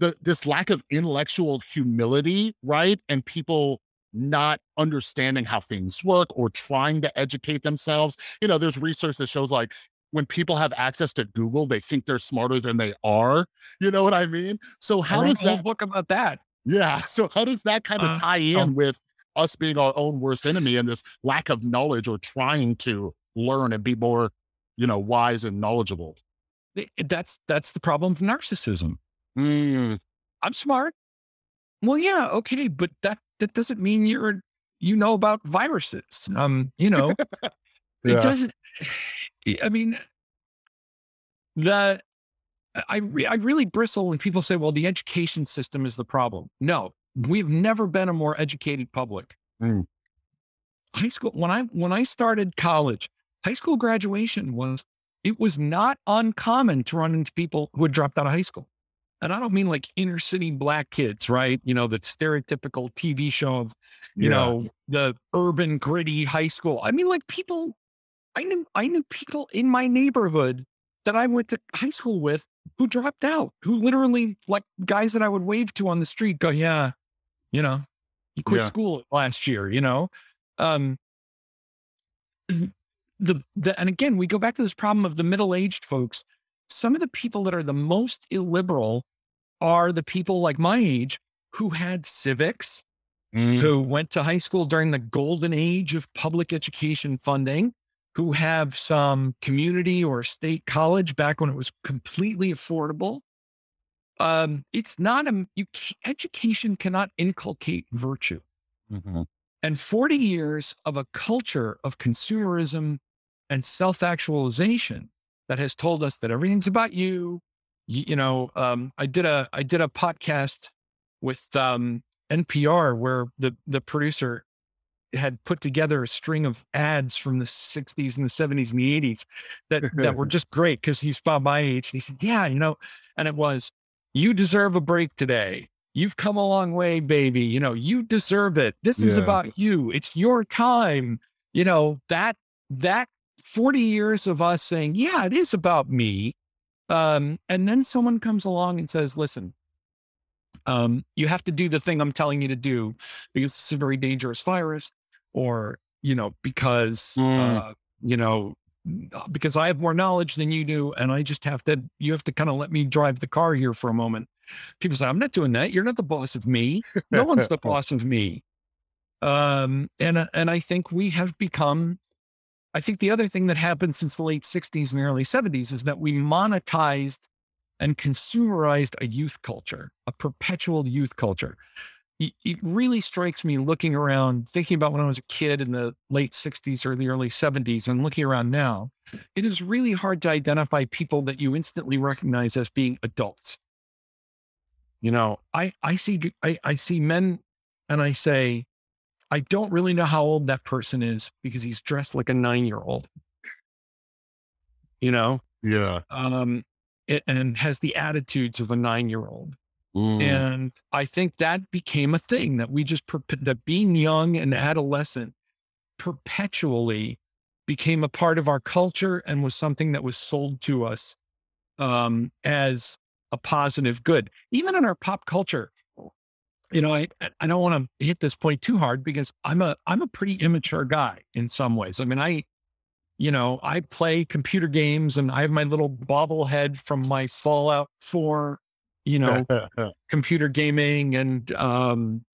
the this lack of intellectual humility, right? And people not understanding how things work or trying to educate themselves. You know, there's research that shows like when people have access to Google, they think they're smarter than they are. You know what I mean? So how does that book about that? Yeah. (laughs) So how does that kind of uh, tie in oh. with us being our own worst enemy and this lack of knowledge or trying to learn and be more, you know, wise and knowledgeable? That's that's the problem of narcissism. Mm. I'm smart. Well, yeah, okay, but that that doesn't mean you're you know about viruses. Um, you know, (laughs) yeah. it doesn't. I mean, the I re, I really bristle when people say, "Well, the education system is the problem." No, we've never been a more educated public. Mm. High school when I when I started college, high school graduation was it was not uncommon to run into people who had dropped out of high school and I don't mean like inner city black kids, right? You know, the stereotypical TV show of, you yeah. know, the urban gritty high school. I mean, like people, I knew, I knew people in my neighborhood that I went to high school with who dropped out, who literally like guys that I would wave to on the street go, yeah, you know, you quit yeah. school last year, you know? Um, (clears throat) the, the, and again, we go back to this problem of the middle-aged folks some of the people that are the most illiberal are the people like my age who had civics, mm. who went to high school during the golden age of public education funding, who have some community or state college back when it was completely affordable. Um, it's not a you education cannot inculcate virtue. Mm-hmm. And 40 years of a culture of consumerism and self actualization that has told us that everything's about you. You, you know, um, I did a I did a podcast with um, NPR where the the producer had put together a string of ads from the 60s and the 70s and the 80s that that were (laughs) just great because he's about my age. And he said, Yeah, you know, and it was, you deserve a break today. You've come a long way, baby. You know, you deserve it. This is about you. It's your time. You know, that that 40 years of us saying, yeah, it is about me. Um, and then someone comes along and says, listen, um, you have to do the thing I'm telling you to do because it's a very dangerous virus, or, you know, because, mm. uh, you know, uh, because I have more knowledge than you do. And I just have to, you have to kind of let me drive the car here for a moment. People say, I'm not doing that. You're not the boss of me. No one's the (laughs) boss of me. Um, and, uh, and I think we have become I think the other thing that happened since the late 60s and early 70s is that we monetized and consumerized a youth culture, a perpetual youth culture. It, really strikes me looking around, thinking about when I was a kid in the late 60s or the early 70s, and looking around now, it is really hard to identify people that you instantly recognize as being adults. You know, I, I see I, I see men and I say, I don't really know how old that person is because he's dressed like a nine year old. You know? Yeah. Um, it, and has the attitudes of a nine year old. Mm. And I think that became a thing that we just, that being young and adolescent perpetually became a part of our culture and was something that was sold to us um, as a positive good. Even in our pop culture, you know, I I don't want to hit this point too hard because I'm a I'm a pretty immature guy in some ways. I mean, I you know, I play computer games and I have my little bobblehead from my Fallout 4, you know, (laughs) computer gaming and um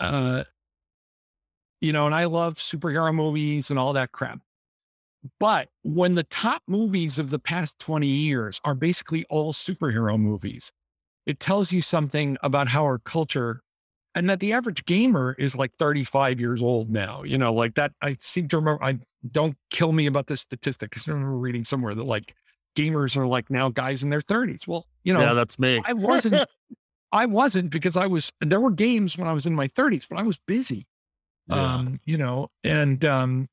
uh you know, and I love superhero movies and all that crap. but when the top movies of the past 20 years are basically all superhero movies, it tells you something about how our culture and that the average gamer is like 35 years old now. You know, like that. I seem to remember. I don't kill me about this statistic because I remember reading somewhere that like gamers are like now guys in their 30s. Well, you know, yeah, that's me. I (laughs) wasn't. I wasn't because I was. There were games when I was in my 30s, but I was busy. Yeah. Um, you know, and um,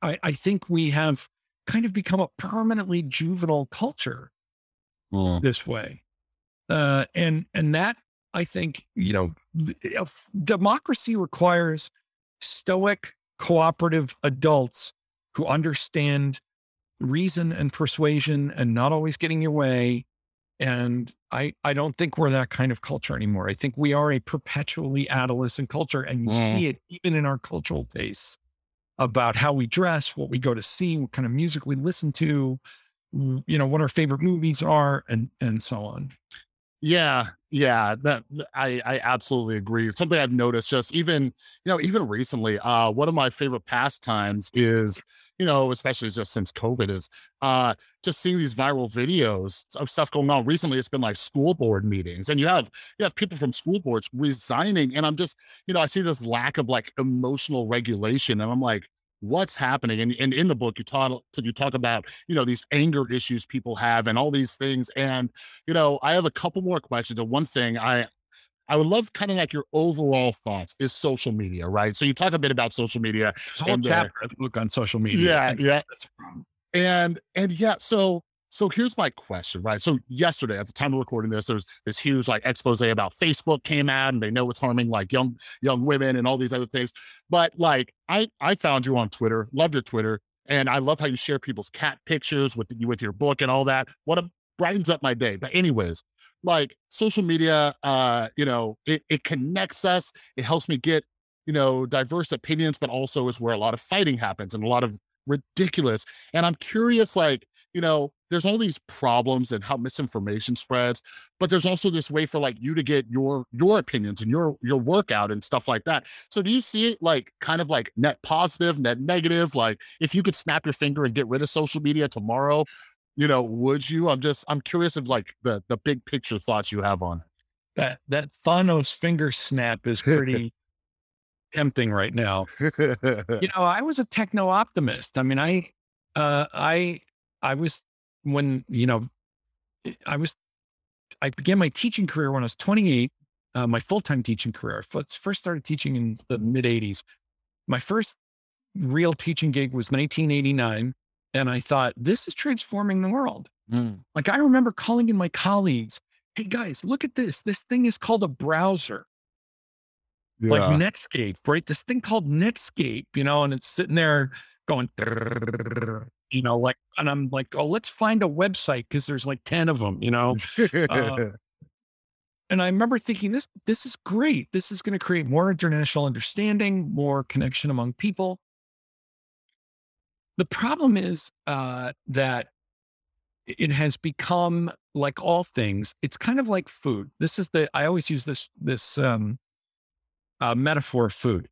I I think we have kind of become a permanently juvenile culture Mm. this way. Uh, and and that I think you know, if democracy requires stoic, cooperative adults who understand reason and persuasion and not always getting your way. And I I don't think we're that kind of culture anymore. I think we are a perpetually adolescent culture, and you Mm. see it even in our cultural tastes about how we dress, what we go to see, what kind of music we listen to, you know, what our favorite movies are, and and so on. Yeah, yeah, that I I absolutely agree. Something I've noticed just even, you know, even recently, uh one of my favorite pastimes is, you know, especially just since COVID is uh just seeing these viral videos of stuff going on. Recently it's been like school board meetings and you have you have people from school boards resigning and I'm just, you know, I see this lack of like emotional regulation and I'm like what's happening and, and in the book you talk you talk about you know these anger issues people have and all these things and you know, I have a couple more questions. And one thing I I would love kind of like your overall thoughts is social media, right? So you talk a bit about social media. There's a whole chapter the book on social media. Yeah, yeah. that's a problem. And and yeah, so so here's my question, right? So yesterday, at the time of recording this, there's this huge like expose about Facebook came out and they know it's harming like young young women and all these other things. But like I I found you on Twitter, loved your Twitter, and I love how you share people's cat pictures with you with your book and all that. What a brightens up my day. But anyways, like social media, uh, you know, it, it connects us. It helps me get, you know, diverse opinions, but also is where a lot of fighting happens and a lot of ridiculous. And I'm curious, like, you know, there's all these problems and how misinformation spreads, but there's also this way for like you to get your your opinions and your your workout and stuff like that. So do you see it like kind of like net positive, net negative? Like if you could snap your finger and get rid of social media tomorrow, you know, would you? I'm just I'm curious of like the the big picture thoughts you have on That that Thanos finger snap is pretty (laughs) tempting right now. (laughs) You know, I was a techno optimist. I mean, I uh I I was when, you know, I was I began my teaching career when I was 28, uh, my full-time teaching career. I first started teaching in the mid 80s. My first real teaching gig was 1989 and I thought this is transforming the world. Mm, Like I remember calling in my colleagues, "Hey guys, look at this. This thing is called a browser." like. Netscape, right? This thing called Netscape, you know, and it's sitting there going, you know, like, and I'm like, oh, let's find a website because there's like 10 of them, you know. uh, (laughs) And I remember thinking, this, this is great. This is going to create more international understanding, more connection among people. The problem is uh, that it has become like all things. It's kind of like food. This is the I always use this this um, uh, metaphor of food.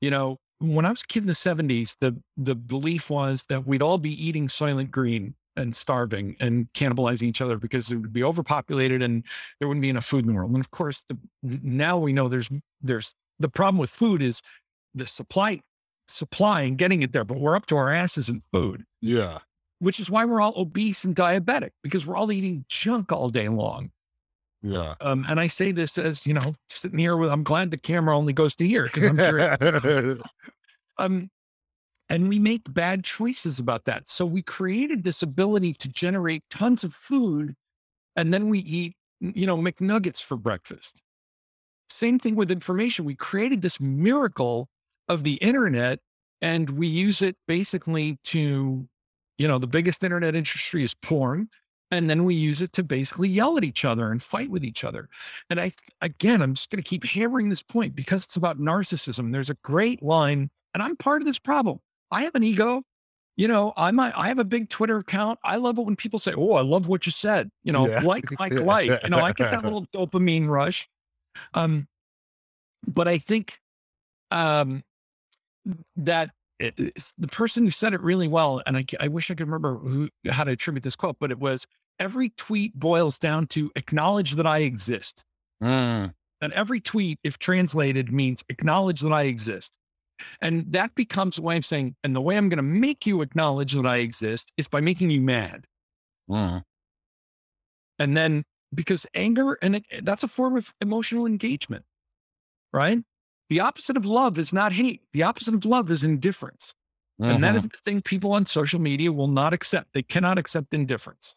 You know, when I was a kid in the '70s, the the belief was that we'd all be eating Soylent Green and starving and cannibalizing each other because it would be overpopulated and there wouldn't be enough food in the world. And of course, the, now we know there's there's the problem with food is the supply supply and getting it there, but we're up to our asses in food yeah. which is why we're all obese and diabetic because we're all eating junk all day long. Yeah. Um, and I say this as you know, sitting here with I'm glad the camera only goes to here because I'm curious. (laughs) um, and we make bad choices about that. So we created this ability to generate tons of food, and then we eat, you know, McNuggets for breakfast. Same thing with information. We created this miracle of the internet, and we use it basically to, you know, the biggest internet industry is porn. And then we use it to basically yell at each other and fight with each other. And I, again, I'm just going to keep hammering this point because it's about narcissism. There's a great line, and I'm part of this problem. I have an ego. You know, I'm a, I have a big Twitter account. I love it when people say, "Oh, I love what you said." You know, Yeah. like, (laughs) like, like. You know, I get that little dopamine rush. Um, but I think um, that it, the person who said it really well, and I, I wish I could remember who, how to attribute this quote, but it was every tweet boils down to acknowledge that I exist. Mm. And every tweet, if translated, means acknowledge that I exist. And that becomes a way of saying, and the way I'm going to make you acknowledge that I exist is by making you mad. Mm. And then because anger, and that's a form of emotional engagement, right? The opposite of love is not hate. The opposite of love is indifference. And that Mhm. is the thing people on social media will not accept. They cannot accept indifference.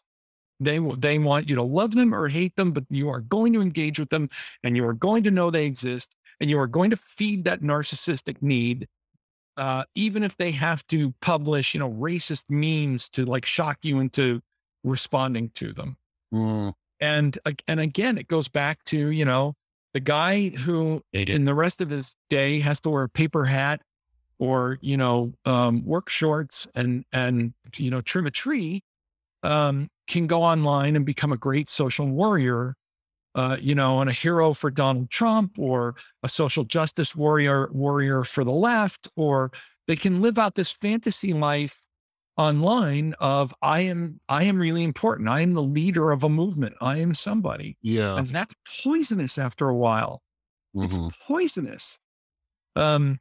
They they want you to love them or hate them, but you are going to engage with them, and you are going to know they exist, and you are going to feed that narcissistic need, uh, even if they have to publish, you know, racist memes to like shock you into responding to them. Mm. And and again, it goes back to you know the guy who in the rest of his day has to wear a paper hat or you know um, work shorts and and you know trim a tree um, can go online and become a great social warrior. Uh, you know, and a hero for Donald Trump, or a social justice warrior warrior for the left, or they can live out this fantasy life online of I am I am really important. I am the leader of a movement. I am somebody. Yeah. And that's poisonous after a while. It's Mhm. poisonous. Um,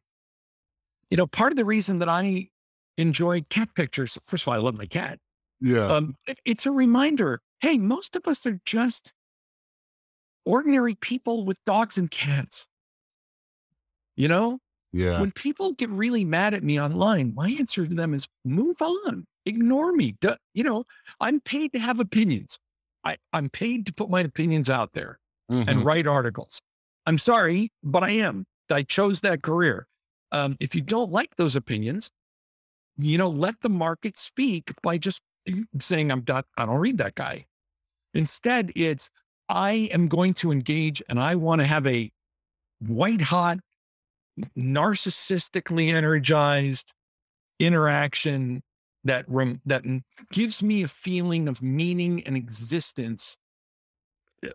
you know, part of the reason that I enjoy cat pictures, first of all, I love my cat. Yeah. Um, it- it's a reminder. Hey, most of us are just ordinary people with dogs and cats. You know, yeah. when people get really mad at me online, my answer to them is move on, ignore me. Du- you know, I'm paid to have opinions. I, I'm paid to put my opinions out there Mhm. and write articles. I'm sorry, but I am. I chose that career. Um, if you don't like those opinions, you know, let the market speak by just saying, I'm not, I don't read that guy. Instead, it's, I am going to engage and I want to have a white hot, narcissistically energized interaction that rem- that gives me a feeling of meaning and existence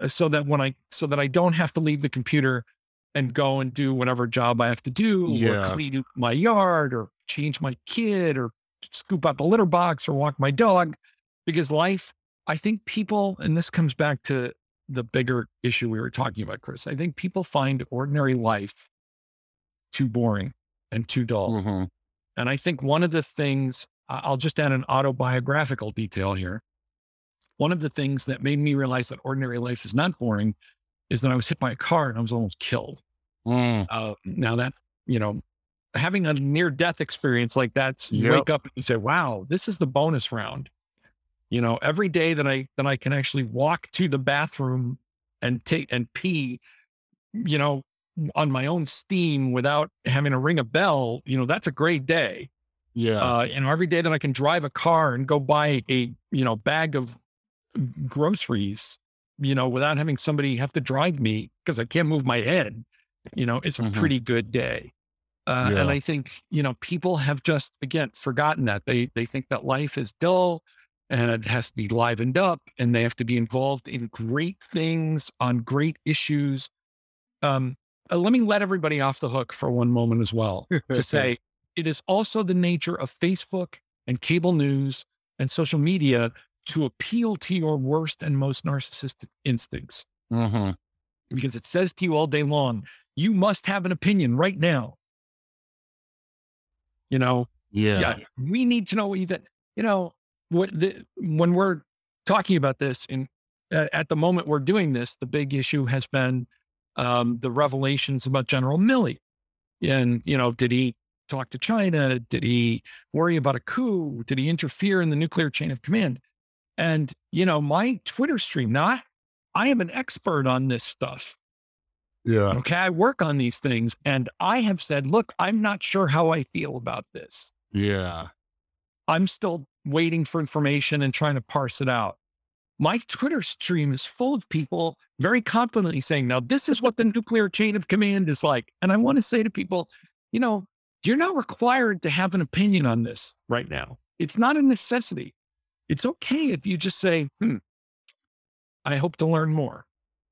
uh, so that when I so that I don't have to leave the computer and go and do whatever job I have to do Yeah. or clean my yard or change my kid or scoop out the litter box or walk my dog because life I think people and this comes back to the bigger issue we were talking about Chris I think people find ordinary life too boring and too dull Mhm. and I think one of the things, I'll just add an autobiographical detail here. One of the things that made me realize that ordinary life is not boring is that I was hit by a car and I was almost killed. Mm. Uh, now that, you know, having a near death experience like that, so you Yep. wake up and you say, wow, this is the bonus round. You know, every day that I, that I can actually walk to the bathroom and take and pee, you know, on my own steam without having to ring a bell, you know, that's a great day Yeah. uh, you know, every day that I can drive a car and go buy a, you know, bag of groceries, you know, without having somebody have to drive me because I can't move my head, you know, it's a Mhm. pretty good day. Uh, Yeah. And I think, you know, people have just, again, forgotten that they, they think that life is dull and it has to be livened up and they have to be involved in great things on great issues. Um, uh, let me let everybody off the hook for one moment as well to (laughs) say it is also the nature of Facebook and cable news and social media to appeal to your worst and most narcissistic instincts Mhm. because it says to you all day long, you must have an opinion right now. You know, Yeah. yeah, we need to know think. You know, what the, when we're talking about this, and uh, at the moment we're doing this, the big issue has been um, the revelations about General Milley. And, you know, did he talk to China? Did he worry about a coup? Did he interfere in the nuclear chain of command? And, you know, my Twitter stream, now I, I am an expert on this stuff. Yeah. Okay. I work on these things. And I have said, look, I'm not sure how I feel about this. Yeah. I'm still waiting for information and trying to parse it out. My Twitter stream is full of people very confidently saying, now, this is what the nuclear chain of command is like. And I want to say to people, you know, you're not required to have an opinion on this right now. It's not a necessity. It's okay if you just say, hmm, I hope to learn more.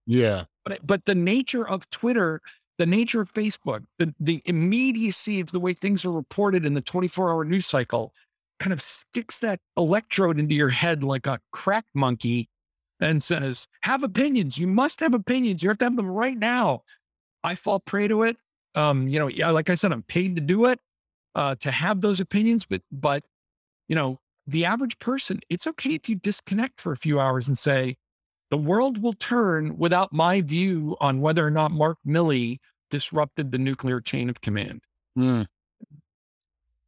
Yeah. But, but the nature of Twitter the nature of Facebook, the, the immediacy of the way things are reported in the 24 hour news cycle kind of sticks that electrode into your head like a crack monkey and says, have opinions. You must have opinions. You have to have them right now. I fall prey to it. Um, you know, yeah, like I said, I'm paid to do it, uh, to have those opinions, but, but, you know, the average person, it's okay if you disconnect for a few hours and say, the world will turn without my view on whether or not Mark Milley disrupted the nuclear chain of command. Mm.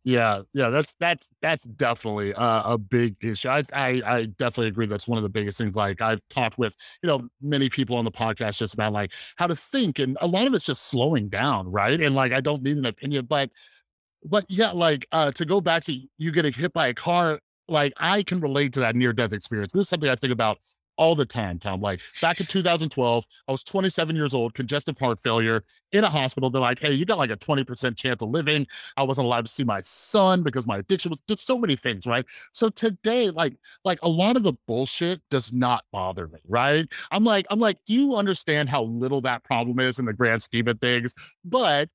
Yeah, yeah, that's that's that's definitely a, a big issue. I, I, I definitely agree. That's one of the biggest things. Like I've talked with you know many people on the podcast just about like how to think, and a lot of it's just slowing down, right? And like I don't need an opinion, but but yeah, like uh to go back to you getting hit by a car, like I can relate to that near death experience. This is something I think about all the time, Tom. Like back in 2012, I was 27 years old, congestive heart failure in a hospital. They're like, hey, you got like a 20% chance of living. I wasn't allowed to see my son because my addiction was just so many things, right? So today, like, like a lot of the bullshit does not bother me, right? I'm like, I'm like, you understand how little that problem is in the grand scheme of things? But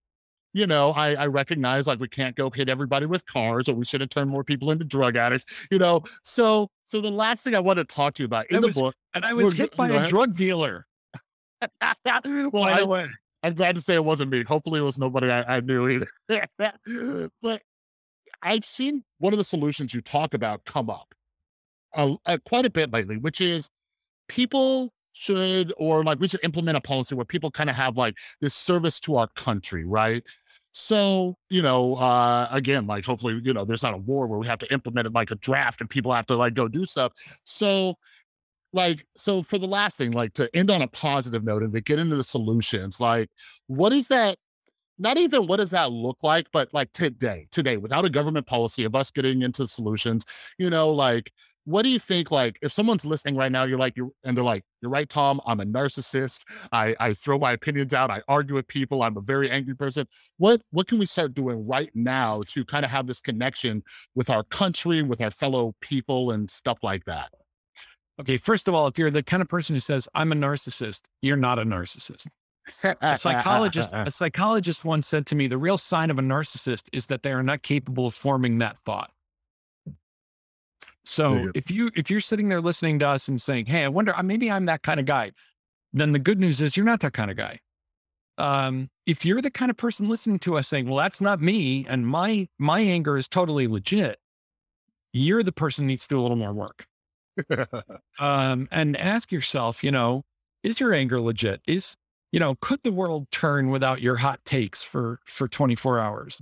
you know, I, I recognize like we can't go hit everybody with cars or we should have turned more people into drug addicts, you know. So so the last thing I want to talk to you about in I the was, book. And I was hit by a drug dealer. (laughs) well, I, I'm glad to say it wasn't me. Hopefully it was nobody I, I knew either. (laughs) but I've seen one of the solutions you talk about come up uh, uh, quite a bit lately, which is people should or like we should implement a policy where people kind of have like this service to our country, right? So, you know, uh, again, like hopefully, you know, there's not a war where we have to implement it like a draft and people have to like go do stuff. So, like, so for the last thing, like to end on a positive note and to get into the solutions, like, what is that? Not even what does that look like, but like today, today, without a government policy of us getting into solutions, you know, like what do you think? Like, if someone's listening right now, you're like, you're, and they're like, you're right, Tom. I'm a narcissist. I, I throw my opinions out. I argue with people. I'm a very angry person. What, what can we start doing right now to kind of have this connection with our country, with our fellow people, and stuff like that? Okay, first of all, if you're the kind of person who says I'm a narcissist, you're not a narcissist. a psychologist, (laughs) a psychologist once said to me, the real sign of a narcissist is that they are not capable of forming that thought. So if you if you're sitting there listening to us and saying, "Hey, I wonder uh, maybe I'm that kind of guy," then the good news is you're not that kind of guy. Um, if you're the kind of person listening to us saying, "Well, that's not me," and my my anger is totally legit, you're the person needs to do a little more work. (laughs) um, and ask yourself, you know, is your anger legit? Is you know, could the world turn without your hot takes for for 24 hours?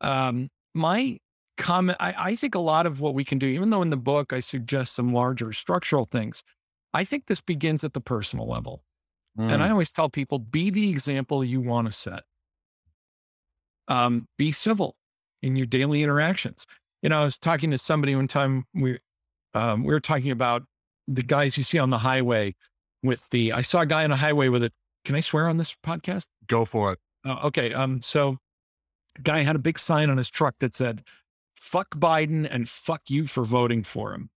Um, my comment. I, I think a lot of what we can do, even though in the book I suggest some larger structural things, I think this begins at the personal level. Mm. And I mm. always tell people be the example you want to set. Um, be civil in your daily interactions. You know, I was talking to somebody one time. We um, we were talking about the guys you see on the highway with the. I saw a guy on a highway with a. Can I swear on this podcast? Go for it. Uh, okay. Um. So, guy had a big sign on his truck that said, fuck Biden and fuck you for voting for him.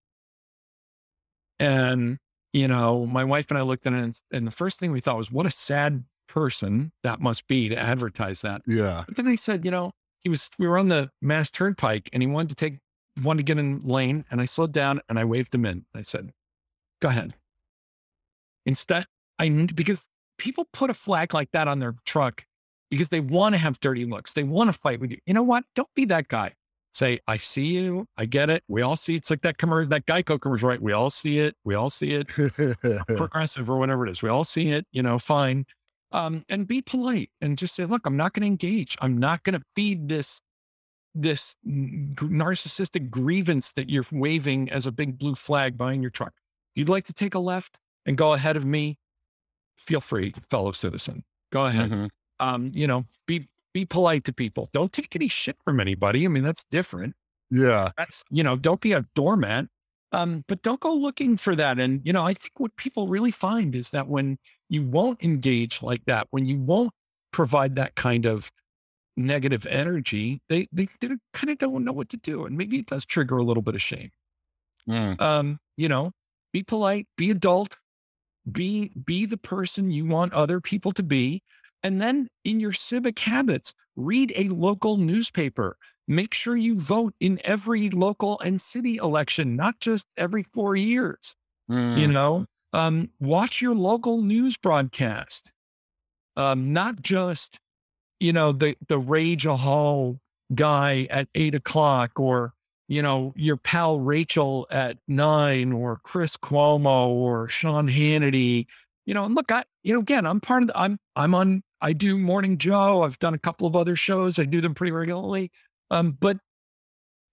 And, you know, my wife and I looked at it and, and the first thing we thought was, what a sad person that must be to advertise that. Yeah. But then they said, you know, he was, we were on the Mass Turnpike and he wanted to take, wanted to get in lane. And I slowed down and I waved him in. I said, go ahead. Instead, I, because people put a flag like that on their truck because they want to have dirty looks. They want to fight with you. You know what? Don't be that guy say, I see you. I get it. We all see it's like that commercial, that Geico commercial, right? We all see it. We all see it. (laughs) progressive or whatever it is. We all see it, you know, fine. Um, and be polite and just say, look, I'm not going to engage. I'm not going to feed this, this narcissistic grievance that you're waving as a big blue flag behind your truck. If you'd like to take a left and go ahead of me, feel free, fellow citizen. Go ahead. Mm-hmm. Um, you know, be be polite to people. Don't take any shit from anybody. I mean, that's different. Yeah. That's, you know, don't be a doormat. Um, but don't go looking for that. And, you know, I think what people really find is that when you won't engage like that, when you won't provide that kind of negative energy, they, they, they kind of don't know what to do. And maybe it does trigger a little bit of shame. Mm. Um, you know, be polite, be adult, be, be the person you want other people to be And then in your civic habits, read a local newspaper. Make sure you vote in every local and city election, not just every four years. Mm. You know, um, watch your local news broadcast, um, not just, you know, the the Rage a Hall guy at eight o'clock or you know, your pal Rachel at nine or Chris Cuomo or Sean Hannity. You know, and look, I, you know, again, I'm part of the, I'm, I'm on, I do Morning Joe. I've done a couple of other shows. I do them pretty regularly. Um, but,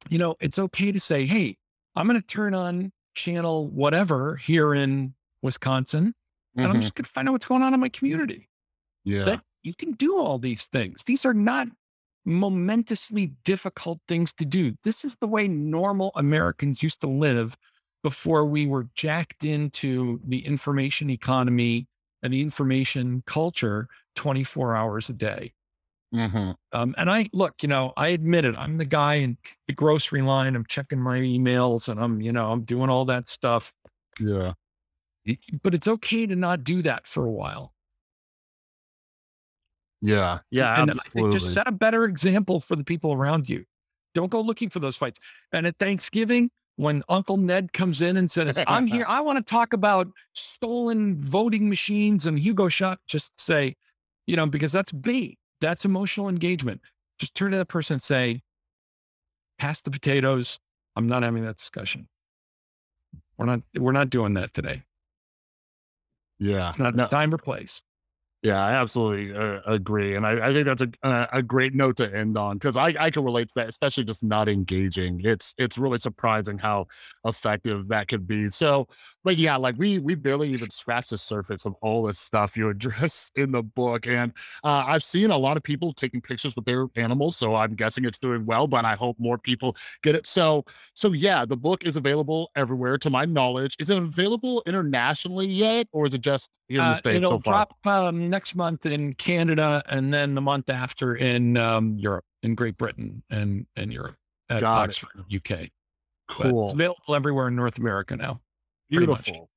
you know, it's okay to say, hey, I'm going to turn on channel whatever here in Wisconsin, and I'm Mhm. just going to find out what's going on in my community. Yeah. That you can do all these things. These are not momentously difficult things to do. This is the way normal Americans used to live before we were jacked into the information economy and the information culture 24 hours a day. Mhm. Um, and I look, you know, I admit it. I'm the guy in the grocery line. I'm checking my emails and I'm, you know, I'm doing all that stuff. Yeah. But it's okay to not do that for a while. Yeah. Yeah. and absolutely. just set a better example for the people around you. Don't go looking for those fights. And at Thanksgiving, when Uncle Ned comes in and says, I'm (laughs) here, I want to talk about stolen voting machines and Hugo Chávez, just say, you know, because that's bait. That's emotional engagement. Just turn to that person and say, pass the potatoes. I'm not having that discussion. We're not, we're not doing that today. yeah. It's not No. the time or place. Yeah, I absolutely uh, agree, and I, I think that's a uh, a great note to end on because I, I can relate to that, especially just not engaging. It's it's really surprising how effective that could be. So, but yeah, like we we barely even scratched the surface of all this stuff you address (laughs) in the book, and uh, I've seen a lot of people taking pictures with their animals, so I'm guessing it's doing well. But I hope more people get it. So so yeah, the book is available everywhere, to my knowledge. Is it available internationally yet, or is it just here in the Uh, states so far? drop um, next month in Canada, and then the month after in um, Europe, in Great Britain, and and Europe at Got it. Oxford, UK. Cool. it's available everywhere in North America now. Beautiful.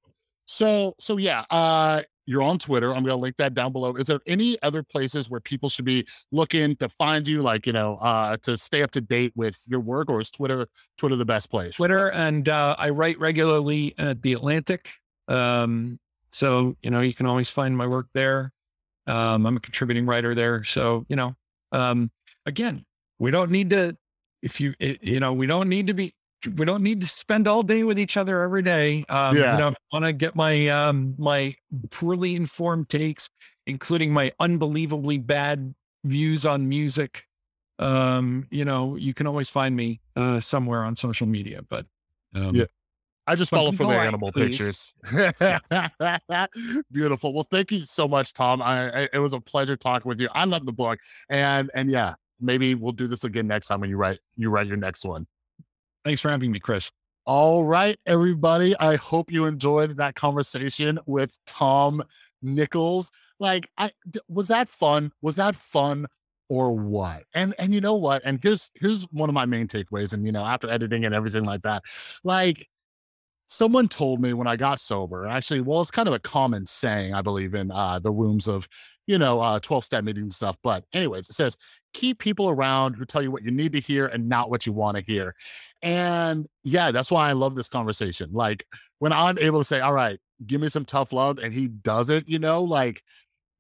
So so yeah, uh you're on Twitter. I'm gonna link that down below. Is there any other places where people should be looking to find you, like you know, uh to stay up to date with your work, or is Twitter Twitter the best place? Twitter, and uh, I write regularly at the Atlantic. Um, so you know you can always find my work there. Um, I'm a contributing writer there. So you know, um, again, we don't need to. If you it, you know, we don't need to be. We don't need to spend all day with each other every day. Um, Yeah. You know, I want to get my um, my poorly informed takes, including my unbelievably bad views on music. Um, you know, you can always find me uh, somewhere on social media. But um, Yeah. I just follow for the animal please. pictures. (laughs) Beautiful. Well, thank you so much, Tom. I, I it was a pleasure talking with you. I love the book, and and yeah, maybe we'll do this again next time when you write you write your next one. Thanks for having me, Chris. All right, everybody. I hope you enjoyed that conversation with Tom Nichols. Like, I was that fun? Was that fun or what? And and you know what? And here's here's one of my main takeaways. And you know, after editing and everything like that, like someone told me when I got sober, and actually, well, it's kind of a common saying, I believe, in uh, the rooms of, you know, uh, 12 step meetings and stuff. But, anyways, it says, keep people around who tell you what you need to hear and not what you want to hear. And yeah, that's why I love this conversation. Like, when I'm able to say, all right, give me some tough love, and he does it, you know, like,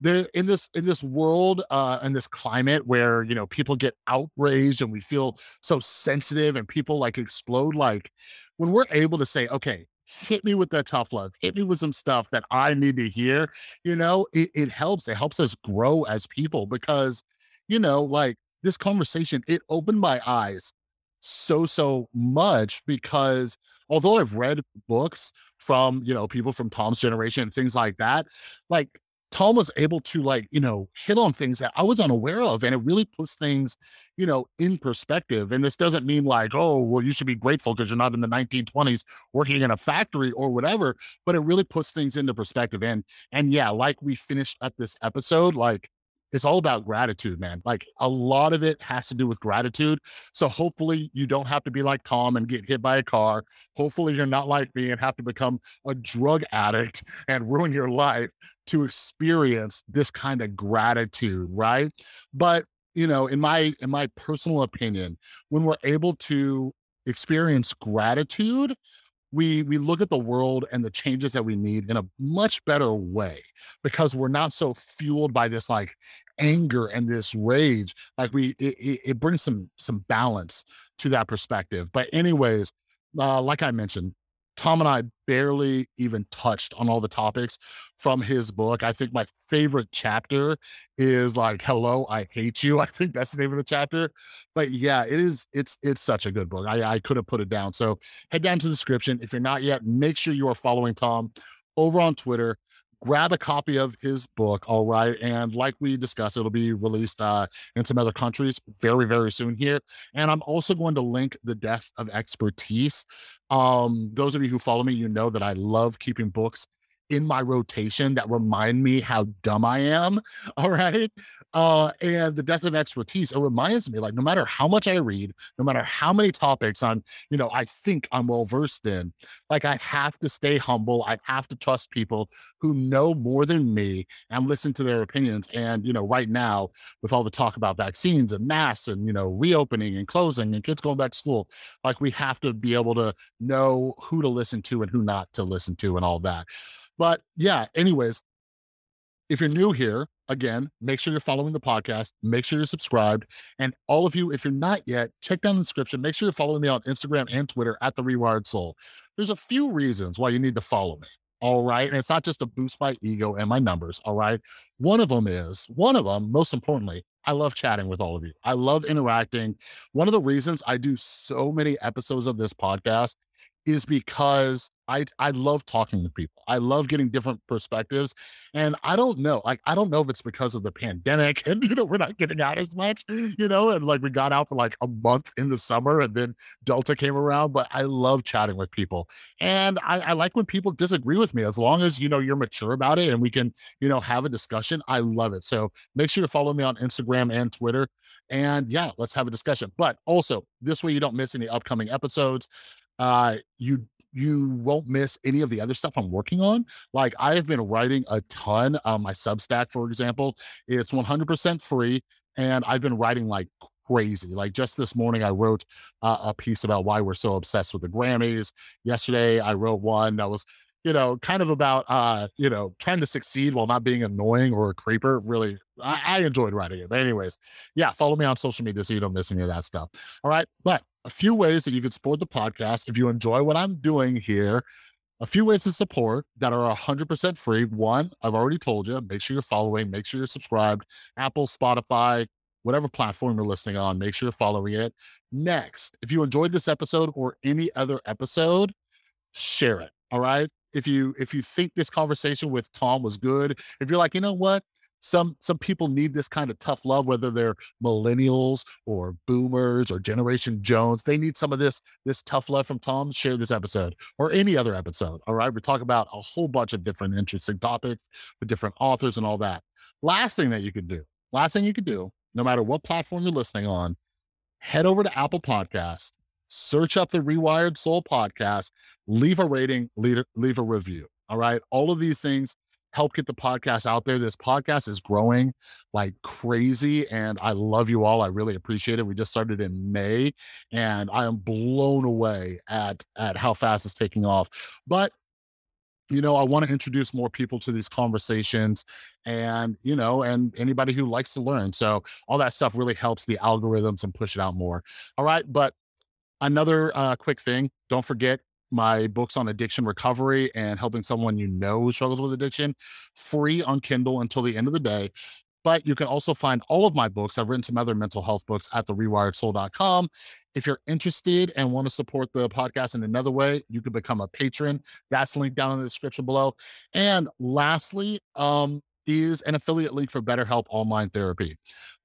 the in this in this world uh in this climate where you know people get outraged and we feel so sensitive and people like explode like when we're able to say okay hit me with that tough love. Hit me with some stuff that i need to hear you know it, it helps. It helps us grow as people because you know like this conversation it opened my eyes so so much because although i've read books from you know people from tom's generation and things like that like Tom was able to like, you know, hit on things that I was unaware of. And it really puts things, you know, in perspective. And this doesn't mean like, oh, well, you should be grateful because you're not in the 1920s working in a factory or whatever, but it really puts things into perspective. And and yeah, like we finished at this episode, like it's all about gratitude, man. Like a lot of it has to do with gratitude. So hopefully you don't have to be like Tom and get hit by a car. Hopefully you're not like me and have to become a drug addict (laughs) and ruin your life to experience this kind of gratitude, right? But you know, in my in my personal opinion, when we're able to experience gratitude, we we look at the world and the changes that we need in a much better way because we're not so fueled by this like anger and this rage. Like we it, it brings some some balance to that perspective. But anyways uh, like i mentioned Tom and I barely even touched on all the topics from his book. I think my favorite chapter is like "Hello, I hate you." (laughs) I think that's the name of the chapter. But yeah, it is. It's it's such a good book. I I could have put it down. So head down to the description if you're not yet. Make sure you are following Tom over on Twitter grab a copy of his book all right and like we discussed it'll be released uh, in some other countries very very soon here and i'm also going to link the death of expertise. Um those of you who follow me you know that i love keeping books in my rotation that remind me how dumb I am. (laughs) All right. Uh, and the death of expertise, it reminds me like no matter how much I read, no matter how many topics I'm, you know, I think I'm well versed in, like I have to stay humble. I have to trust people who know more than me and listen to their opinions. And, you know, right now, with all the talk about vaccines and masks and, you know, reopening and closing and kids going back to school, like we have to be able to know who to listen to and who not to listen to and all that. But yeah, anyways, if you're new here, again, make sure you're following the podcast. Make sure you're subscribed. And all of you, if you're not yet, check down the description. Make sure you're following me on Instagram and Twitter at the Rewired Soul. There's a few reasons why you need to follow me. All right. And it's not just to boost my ego and my numbers. All right. One of them is, one of them, most importantly, I love chatting with all of you. I love interacting. One of the reasons I do so many episodes of this podcast is because I I love talking to people. I love getting different perspectives. And I don't know, like I don't know if it's because of the pandemic (laughs) and you know, we're not getting out as much, you know, and like we got out for like a month in the summer and then Delta came around. But I love chatting with people. And I, I like when people disagree with me as long as you know you're mature about it and we can, you know, have a discussion. I love it. So make sure to follow me on Instagram and Twitter. And yeah, let's have a discussion. But also this way you don't miss any upcoming episodes uh, you you won't miss any of the other stuff I'm working on. Like I have been writing a ton on my Substack, for example. It's 100% free, and I've been writing like crazy. Like just this morning, I wrote uh, a piece about why we're so obsessed with the Grammys. Yesterday, I wrote one that was you know, kind of about uh, you know, trying to succeed while not being annoying or a creeper. Really, I, I enjoyed writing it. But anyways, yeah, follow me on social media so you don't miss any of that stuff. All right. But a few ways that you can support the podcast if you enjoy what I'm doing here. A few ways to support that are 100% free. One, I've already told you, make sure you're following, make sure you're subscribed. Apple, Spotify, whatever platform you're listening on, make sure you're following it. Next, if you enjoyed this episode or any other episode, share it. All right if you if you think this conversation with Tom was good, if you're like, you know what, some some people need this kind of tough love, whether they're millennials or boomers or Generation Jones, they need some of this this tough love from Tom. Share this episode or any other episode. All right, we talk about a whole bunch of different interesting topics with different authors and all that. Last thing that you could do, last thing you could do, no matter what platform you're listening on, head over to Apple Podcast search up the Rewired Soul podcast, leave a rating, leave, leave a review. All right. All of these things help get the podcast out there. This podcast is growing like crazy, and I love you all. I really appreciate it. We just started in May, and I am blown away at at how fast it's taking off. But you know, I want to introduce more people to these conversations and, you know, and anybody who likes to learn. So all that stuff really helps the algorithms and push it out more. All right. But Another uh, quick thing don't forget my books on addiction recovery and helping someone you know who struggles with addiction free on Kindle until the end of the day. But you can also find all of my books. I've written some other mental health books at therewiredsoul.com. If you're interested and want to support the podcast in another way, you can become a patron. That's linked down in the description below. And lastly, um, is an affiliate link for BetterHelp Online Therapy.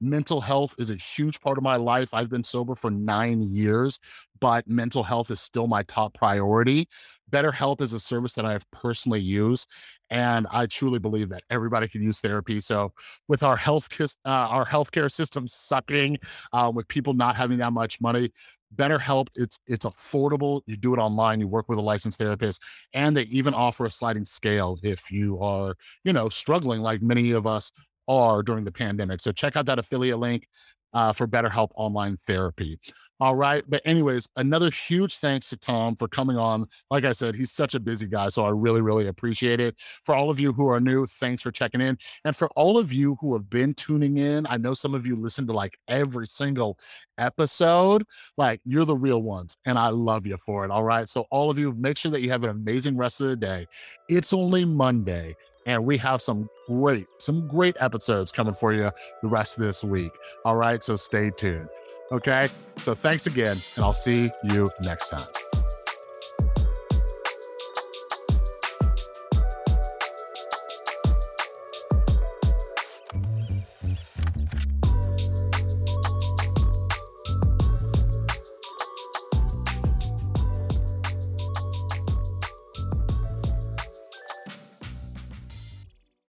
Mental health is a huge part of my life. I've been sober for nine years, but mental health is still my top priority. BetterHelp is a service that I have personally used, and I truly believe that everybody can use therapy. So, with our health uh, our healthcare system sucking, uh, with people not having that much money, BetterHelp it's it's affordable. You do it online. You work with a licensed therapist, and they even offer a sliding scale if you are you know struggling like many of us are during the pandemic. So check out that affiliate link uh, for BetterHelp Online Therapy. All right. But, anyways, another huge thanks to Tom for coming on. Like I said, he's such a busy guy. So I really, really appreciate it. For all of you who are new, thanks for checking in. And for all of you who have been tuning in, I know some of you listen to like every single episode. Like, you're the real ones. And I love you for it. All right. So, all of you, make sure that you have an amazing rest of the day. It's only Monday and we have some great, some great episodes coming for you the rest of this week. All right, so stay tuned. Okay, so thanks again, and I'll see you next time.